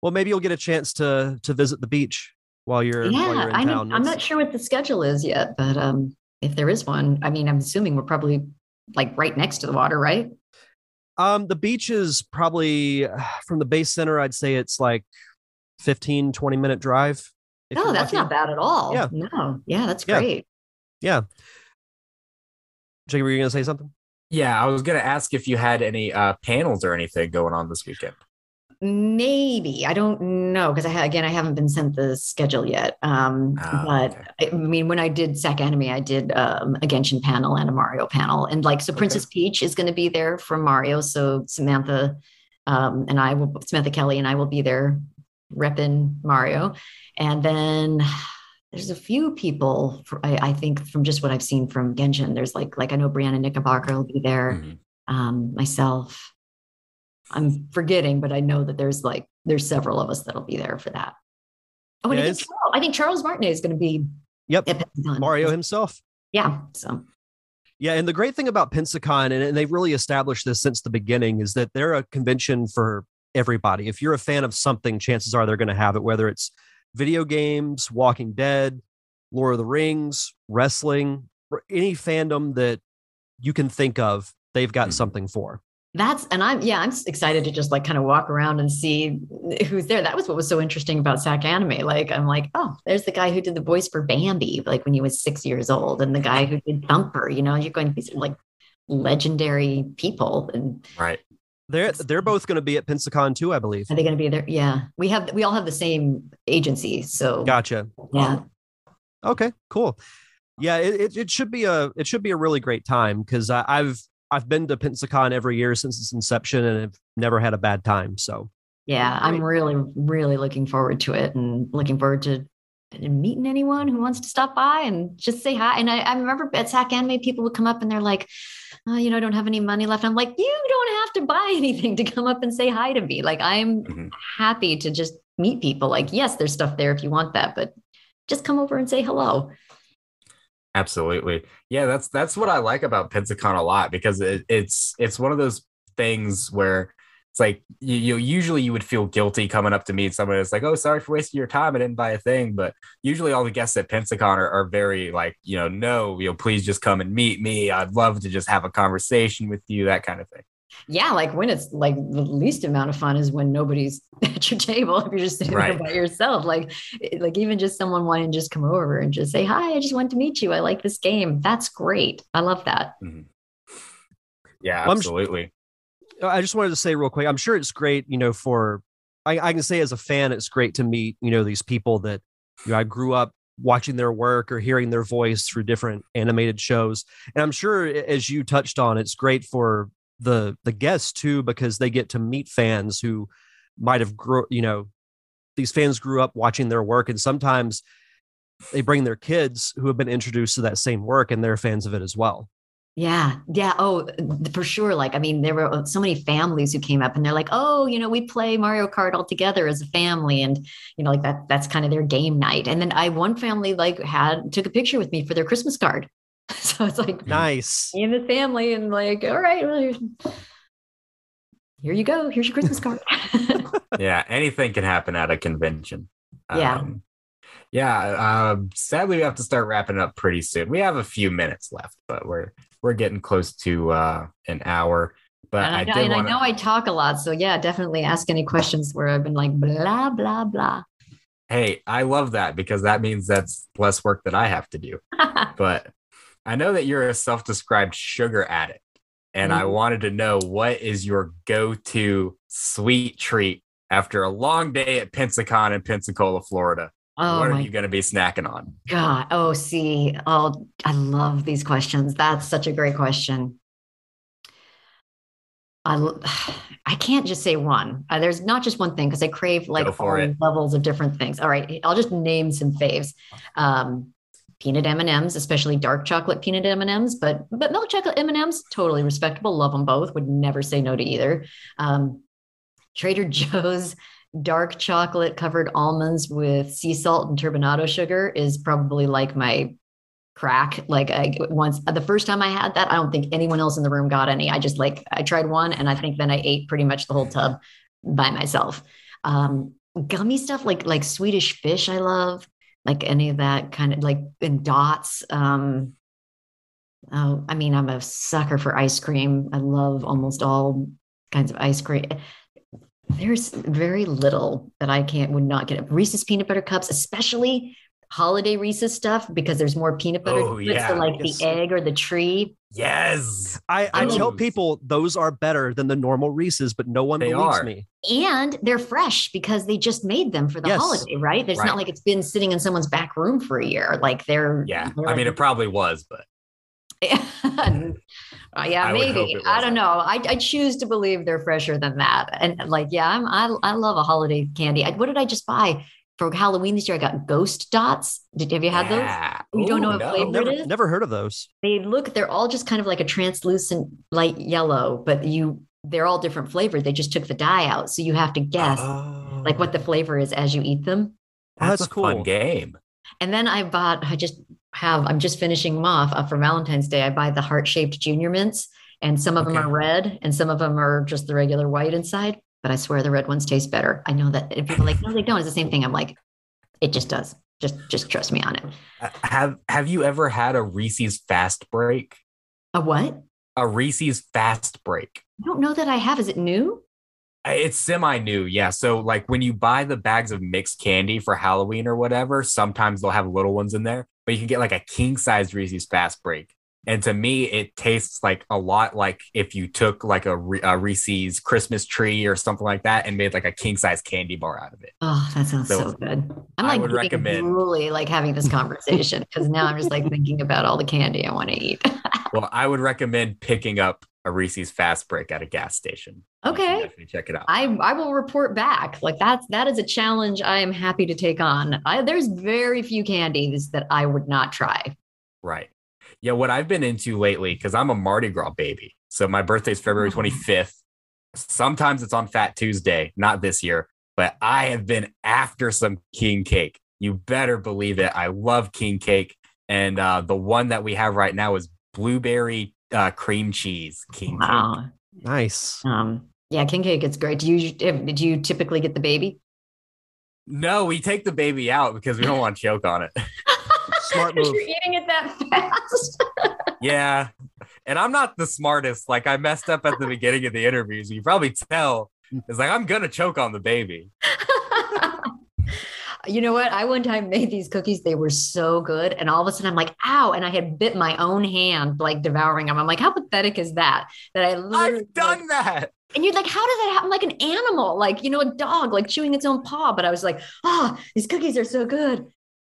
Well, maybe you'll get a chance to to visit the beach while you're while yeah you're in I know, town. i'm not sure what the schedule is yet but um if there is one i mean i'm assuming we're probably like right next to the water right Um, the beach is probably uh, <sighs> from the Bay Center. I'd say it's like 15, 20 minute drive. if no that's lucky. not bad at all Yeah. no yeah that's Yeah. great Yeah. Jake, were you going to say something? Yeah, I was gonna ask if you had any uh, panels or anything going on this weekend. Maybe i don't know because i ha- again i haven't been sent the schedule yet um Ah, but okay. I mean, when I did SAC Anime, I did um, a Genshin panel and a Mario panel, and like so, Princess Peach is going to be there from Mario. So Samantha um, and I will, Samantha Kelly and I will be there repping Mario, and then there's a few people for, I, I think from just what I've seen from Genshin. There's like like I know Brianna Knickerbocker will be there, Mhm. um, myself. I'm forgetting, but I know that there's like there's several of us that'll be there for that. Oh, and Yeah, I, think Charles, I think Charles Martinet is going to be Yep. at Mario himself. Yeah. So Yeah, and the great thing about Pensacon, and, and they've really established this since the beginning, is that they're a convention for everybody. If you're a fan of something, chances are they're going to have it, whether it's video games, Walking Dead, Lord of the Rings, wrestling, or any fandom that you can think of, they've got Mhm. something for. That's and I'm yeah I'm excited to just like kind of walk around and see who's there. That was what was so interesting about SAC Anime. Like I'm like, oh, there's the guy who did the voice for Bambi, like when he was six years old, and the guy who did Thumper. You know, you're going these are like legendary people, and Right. They're they're both going to be at Pensacon too, I believe. are they going to be there? Yeah, we have we all have the same agency, so Gotcha. yeah. Okay, cool. Yeah, it, it, it should be a it should be a really great time because I've I've been to Pensacon every year since its inception and have never had a bad time. So Yeah, I'm really, really looking forward to it and looking forward to meeting anyone who wants to stop by and just say hi. And I, I remember at SAC Anime, people would come up and they're like, oh, you know, I don't have any money left. I'm like, you don't have to buy <laughs> anything to come up and say hi to me. Like, I'm Mhm. happy to just meet people. Like, yes, there's stuff there if you want that, but just come over and say hello. Absolutely. Yeah, that's that's what I like about Pensacon a lot because it, it's it's one of those things where it's like you, you usually you would feel guilty coming up to meet someone that's like, oh, sorry for wasting your time. I didn't buy a thing. But usually all the guests at Pensacon are, are very like, you know, no, you know, please just come and meet me. I'd love to just have a conversation with you, that kind of thing. Yeah, like when it's like the least amount of fun is when nobody's <laughs> at your table. If you're just sitting Right. there by yourself, like like even just someone wanting to just come over and just say hi. I just want to meet you. I like this game. That's great. I love that. Mm-hmm. Yeah, Well, I'm- absolutely. Oh, I just wanted to say real quick. I'm sure it's great, you know, for I, I can say as a fan, it's great to meet, you know, these people that you know I grew up watching their work or hearing their voice through different animated shows. And I'm sure as you touched on, it's great for the the guests too, because they get to meet fans who might have grew, you know, these fans grew up watching their work and sometimes they bring their kids who have been introduced to that same work and they're fans of it as well. Yeah. Yeah. Oh, for sure. Like, I mean, there were uh, so many families who came up and they're like, oh, you know, we play Mario Kart all together as a family. And, you know, like that, that's kind of their game night. And then I, one family like had, took a picture with me for their Christmas card. <laughs> So it's like Nice. me and the family and like, all right, well, here you go. Here's your Christmas card. <laughs> yeah, anything can happen at a convention. Yeah. Um, yeah. Um, sadly, we have to start wrapping up pretty soon. We have a few minutes left, but we're we're getting close to uh, an hour. But and I, I, know- did and I know I talk a lot. So yeah, definitely ask any questions where I've been like, blah, blah, blah. Hey, I love that because that means that's less work that I have to do. <laughs> But I know that you're a self-described sugar addict, and I Mhm. wanted to know what is your go-to sweet treat after a long day at Pensacon in Pensacola, Florida. oh what are you going to be snacking on? God. Oh, see. Oh, I love these questions. That's such a great question. I, <sighs> I can't just say one. Uh, there's not just one thing because I crave like all it. levels of different things. All right, I'll just name some faves. Um, peanut M&Ms, especially dark chocolate peanut M&Ms, but but milk chocolate M&Ms totally respectable. Love them both. Would never say no to either. Um, Trader <laughs> Joe's dark chocolate covered almonds with sea salt and turbinado sugar is probably like my crack. Like I once the first time I had that, I don't think anyone else in the room got any. I just like I tried one and I think then I ate pretty much the whole tub by myself. Um, gummy stuff like like Swedish fish, I love like any of that kind of like in dots. Um, oh, I mean, I'm a sucker for ice cream. I love almost all kinds of ice cream. There's very little that I can't would not get. Reese's peanut butter cups, especially holiday Reese's stuff, because there's more peanut butter. Oh, yeah. So like Yes. the egg or the tree. Yes. I, I I tell mean- people those are better than the normal Reese's, but no one They believes are. me. And they're fresh because they just made them for the Yes. holiday, right? It's Right. not like it's been sitting in someone's back room for a year. Like they're Yeah. they're I mean, it probably was, but Uh, <laughs> yeah, I maybe. it I don't know. I, I choose to believe they're fresher than that. And like, yeah, I'm, I I love a holiday candy. I, what did I just buy for Halloween this year? I got ghost dots. Did have you had those? Yeah. You don't know Ooh, what flavor Never, it is? never heard of those. They look. They're all just kind of like a translucent light yellow, but you they're all different flavored. They just took the dye out, so you have to guess like what the flavor is as you eat them. Oh, That's, that's a fun cool. game. And then I bought, I just have, I'm just finishing them off uh, for Valentine's Day. I buy the heart shaped junior mints, and some of them are red and some of them are just the regular white inside. But I swear the red ones taste better. I know that if people are like, no, they don't, it's the same thing. I'm like, it just does. Just, just trust me on it. Uh, Have Have you ever had a Reese's Fast Break? A what? A Reese's Fast Break. I don't know that I have. Is it new? Uh, It's semi new, yeah. So like when you buy the bags of mixed candy for Halloween or whatever, sometimes they'll have little ones in there, but you can get like a king size Reese's Fast Break. And to me, it tastes like a lot like if you took like a, a Reese's Christmas tree or something like that and made like a king size candy bar out of it. Oh, that sounds so, So, good. I'm I like would recommend- drooly, like having this conversation because now I'm just like thinking about all the candy I want to eat. <laughs> Well, I would recommend picking up a Reese's Fast Break at a gas station. Okay. check it out. I I will report back. Like that's that is a challenge I am happy to take on. I, there's very few candies that I would not try. Right. Yeah, what I've been into lately, because I'm a Mardi Gras baby. So my birthday's February Oh. 25th. Sometimes it's on Fat Tuesday, not this year, but I have been after some king cake. You better believe it. I love king cake. And uh, the one that we have right now is blueberry uh, cream cheese king cake. Wow. Nice. Um. Yeah, king cake. It's great. Do you did you typically get the baby? No, we take the baby out because we don't want to choke on it. <laughs> Smart <laughs> move. You're eating it that fast. <laughs> yeah. and I'm not the smartest. Like I messed up at the beginning of the interviews. You probably tell. It's like I'm gonna choke on the baby. <laughs> you know what? I one time made these cookies. They were so good. And all of a sudden I'm like, ow. And I had bit my own hand, like devouring them. I'm like, how pathetic is that? That I literally I've done that. And you're like, how does that happen? Like an animal, like, you know, a dog, like chewing its own paw. But I was like, oh, these cookies are so good.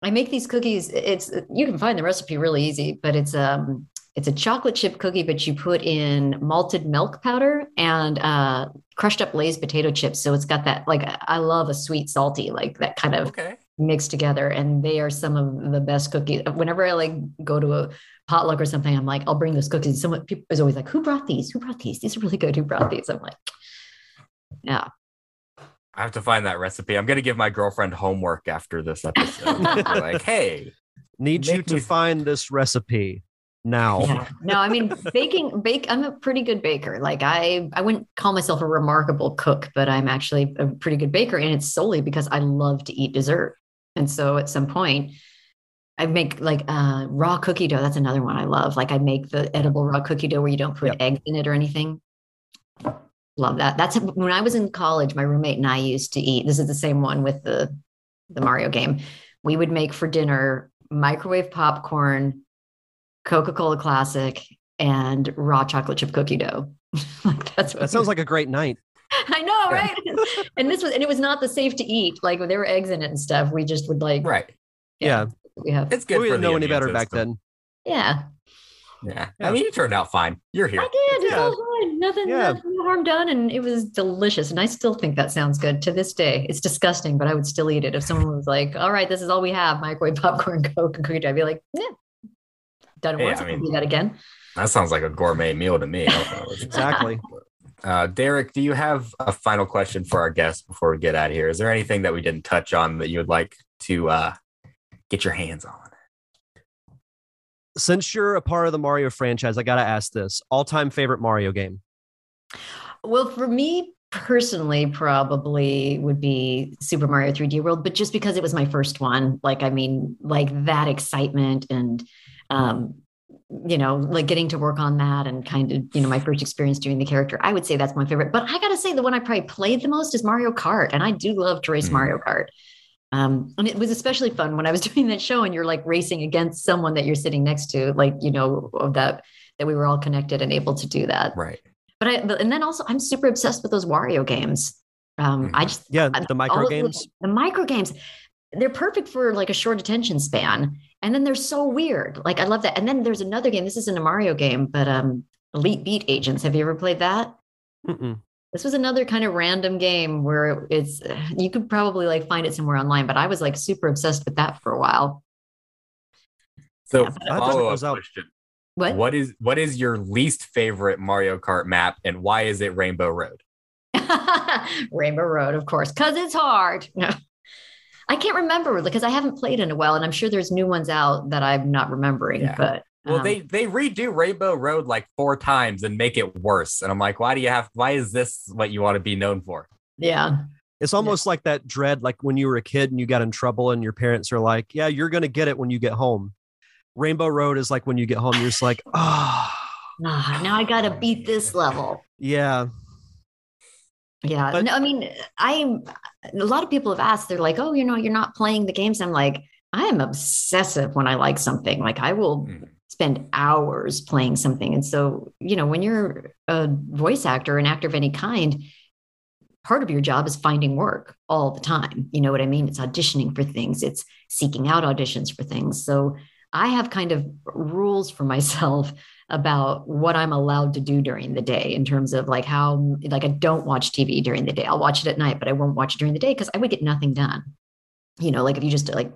I make these cookies. It's you can find the recipe really easy, but it's um it's a chocolate chip cookie, but you put in malted milk powder and uh, crushed up Lay's potato chips. So it's got that like I love a sweet salty like that kind of Okay. mixed together, and they are some of the best cookies. Whenever I like go to a potluck or something, I'm like, I'll bring those cookies. Someone people is always like, who brought these? Who brought these? These are really good. Who brought these? I'm like, yeah. I have to find that recipe. I'm gonna give my girlfriend homework after this episode. Be <laughs> like, hey, Need you to me- find this recipe now. Yeah. No, I mean baking. Bake. I'm a pretty good baker. Like I, I wouldn't call myself a remarkable cook, but I'm actually a pretty good baker, and it's solely because I love to eat dessert. And so at some point, I make like uh, raw cookie dough. That's another one I love. Like I make the edible raw cookie dough where you don't put Yep. eggs in it or anything. Love that. That's when I was in college. My roommate and I used to eat. This is the same one with the the Mario game. We would make for dinner microwave popcorn, Coca Cola Classic, and raw chocolate chip cookie dough. <laughs> like that's what That sounds like a great night. <laughs> I know, right? <laughs> and this was, and it was not the safe to eat. Like there were eggs in it and stuff. We just would like, right. Yeah. we have, It's good. we didn't know any immune better back then. yeah. Yeah. Yeah. I mean, you turned out fine. You're here. I did. It's Yeah. all fine. Nothing, Yeah. nothing no harm done, and it was delicious. And I still think that sounds good to this day. It's disgusting, but I would still eat it if someone was like, "All right, this is all we have: microwave <laughs> popcorn, Coke, and cookie dough." I'd be like, "Yeah, done it Yeah, once. I I can mean- do that again." That sounds like a gourmet meal to me. I don't know what- <laughs> Exactly. Uh, Derek, do you have a final question for our guest before we get out of here? Is there anything that we didn't touch on that you would like to uh, get your hands on? Since you're a part of the Mario franchise, I got to ask this all time favorite Mario game. Well, for me personally, probably would be Super Mario 3D World, but just because it was my first one, like, I mean, like that excitement and, um, you know, like getting to work on that and kind of, you know, my first experience doing the character, I would say that's my favorite. But I got to say, the one I probably played the most is Mario Kart. And I do love to race Mm. Mario Kart. Um, and it was especially fun when I was <laughs> doing that show and you're like racing against someone that you're sitting next to, like, you know, of that, that we were all connected and able to do that Right. but I but, and then also I'm super obsessed with those Wario games. Um, I just Yeah, the micro games. the, the micro games, they're perfect for like a short attention span, and then they're so weird. Like I love that. And then there's another game. This isn't a Mario game, but um, Elite Beat Agents. Have you ever played that? Mm-mm. This was another kind of random game where it's you could probably like find it somewhere online, but I was like super obsessed with that for a while. So, Yeah, but- I thought it follow up question: What? What is what is your least favorite Mario Kart map, and why is it Rainbow Road? <laughs> Rainbow Road, of course, because it's hard. No. I can't remember because I haven't played in a while, and I'm sure there's new ones out that I'm not remembering. Yeah. But Well, um, they they redo Rainbow Road like four times and make it worse, and I'm like, why do you have? Why is this what you want to be known for? yeah, It's almost like that dread, like when you were a kid and you got in trouble, and your parents are like, "Yeah, you're gonna get it when you get home." Rainbow Road is like when you get home, you're just like, "Ah, Ah, now I got to beat this level. yeah." Yeah, But- no, I mean, I'm. A lot of people have asked. They're like, "Oh, you know, you're not playing the games." I'm like, I am obsessive when I like something. Like I will Mhm. Spend hours playing something. And so, you know, when you're a voice actor, an actor of any kind, part of your job is finding work all the time. You know what I mean? It's auditioning for things, it's seeking out auditions for things. So I have kind of rules for myself about what I'm allowed to do during the day in terms of like how, like, I don't watch TV during the day. I'll watch it at night, but I won't watch it during the day because I would get nothing done. You know, like if you just like,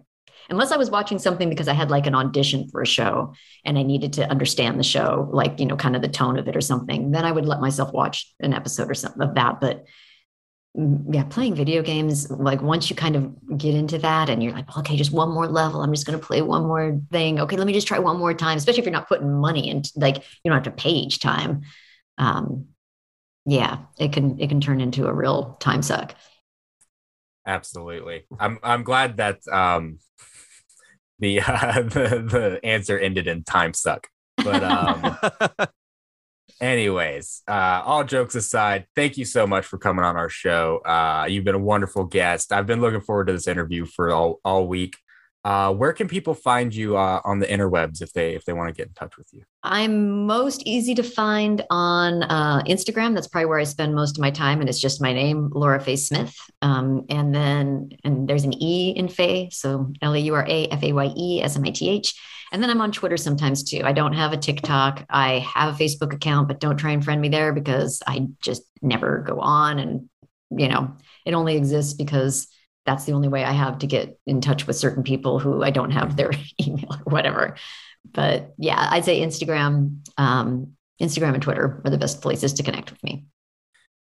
unless I was watching something because I had like an audition for a show and I needed to understand the show, like, you know, kind of the tone of it or something, then I would let myself watch an episode or something of that. But mm, yeah, playing video games, like once you kind of get into that and you're like, okay, just one more level. I'm just going to play one more thing. Okay, let me just try one more time, especially if you're not putting money into like, you don't have to pay each time. Um, yeah, it can, it can turn into a real time suck. Absolutely. I'm I'm glad that um the uh, <laughs> the the answer ended in time suck. But um <laughs> Anyways, uh, all jokes aside, thank you so much for coming on our show. Uh, you've been a wonderful guest. I've been looking forward to this interview for all, all week. Uh, where can people find you uh, on the interwebs if they if they want to get in touch with you? I'm most easy to find on uh, Instagram. That's probably where I spend most of my time, and it's just my name, Laura Faye Smith. Um, and then and there's an E in Faye, so L A U R A F A Y E S M I T H. And then I'm on Twitter sometimes too. I don't have a TikTok. I have a Facebook account, but don't try and friend me there because I just never go on, and you know it only exists because that's the only way I have to get in touch with certain people who I don't have their <laughs> email or whatever. But yeah, I'd say Instagram, um, Instagram and Twitter are the best places to connect with me.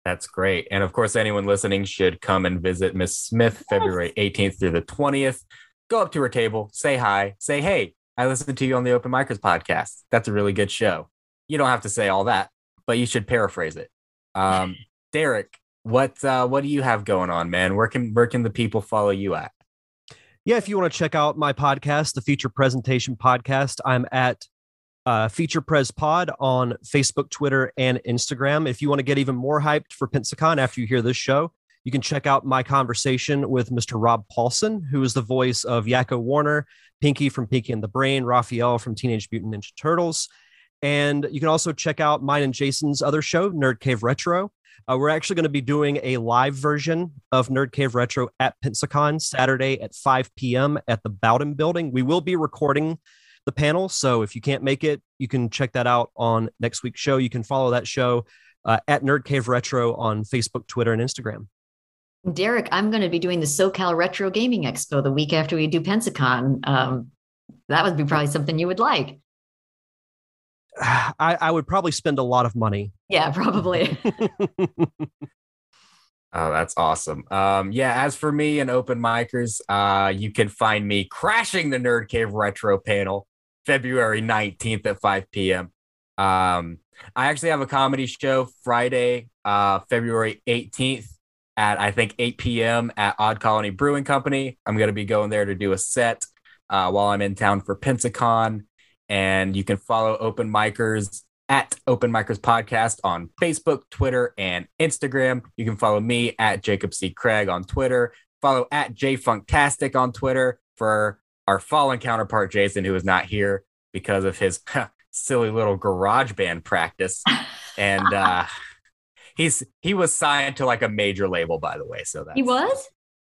That's great. And of course, anyone listening should come and visit Miss Smith February 18th through the 20th. Go up to her table, say hi, say, hey, I listened to you on the Open Micers podcast. That's a really good show. You don't have to say all that, but you should paraphrase it. Um, <laughs> Derek, what uh, what do you have going on, man? Where can where can the people follow you at? Yeah, if you want to check out my podcast, the Feature Presentation Podcast, I'm at uh, Feature Pres Pod on Facebook, Twitter, and Instagram. If you want to get even more hyped for Pensacon after you hear this show, you can check out my conversation with Mr. Rob Paulsen, who is the voice of Yakko Warner, Pinky from Pinky and the Brain, Raphael from Teenage Mutant Ninja Turtles. And you can also check out mine and Jason's other show, Nerd Cave Retro. Uh, we're actually going to be doing a live version of Nerd Cave Retro at Pensacon Saturday at 5 p.m. at the Bowden Building. We will be recording the panel, so if you can't make it, you can check that out on next week's show. You can follow that show uh, at Nerd Cave Retro on Facebook, Twitter, and Instagram. Derek, I'm going to be doing the SoCal Retro Gaming Expo the week after we do Pensacon. Um, that would be probably something you would like. I, I would probably spend a lot of money. Yeah, probably. <laughs> Oh, that's awesome. Um, yeah, as for me and open micers, uh, you can find me crashing the Nerd Cave Retro panel February 19th at 5 p.m. Um, I actually have a comedy show Friday, uh, February 18th at I think 8 p.m. at Odd Colony Brewing Company. I'm going to be going there to do a set uh, while I'm in town for Pensacon. And you can follow Open Micers at Open Micers Podcast on Facebook, Twitter, and Instagram. You can follow me at Jacob C. Craig on Twitter. Follow at JFunktastic on Twitter for our fallen counterpart, Jason, who is not here because of his <laughs> silly little garage band practice. And uh, <laughs> he's he was signed to like a major label, by the way. So that he was.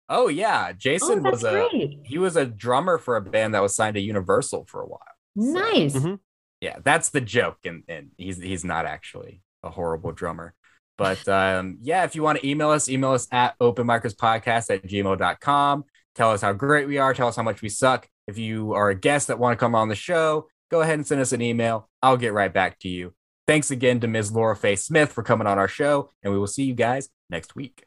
Oh yeah, Jason Oh, was a great. he was a drummer for a band that was signed to Universal for a while. Nice. Mhm. Yeah, that's the joke, and and he's he's not actually a horrible drummer. But um, yeah, if you want to email us, email us at openmicerspodcast at gmail.com. Tell us how great we are. Tell us how much we suck. If you are a guest that want to come on the show, go ahead and send us an email. I'll get right back to you. Thanks again to Ms. Laura Faye Smith for coming on our show, and we will see you guys next week.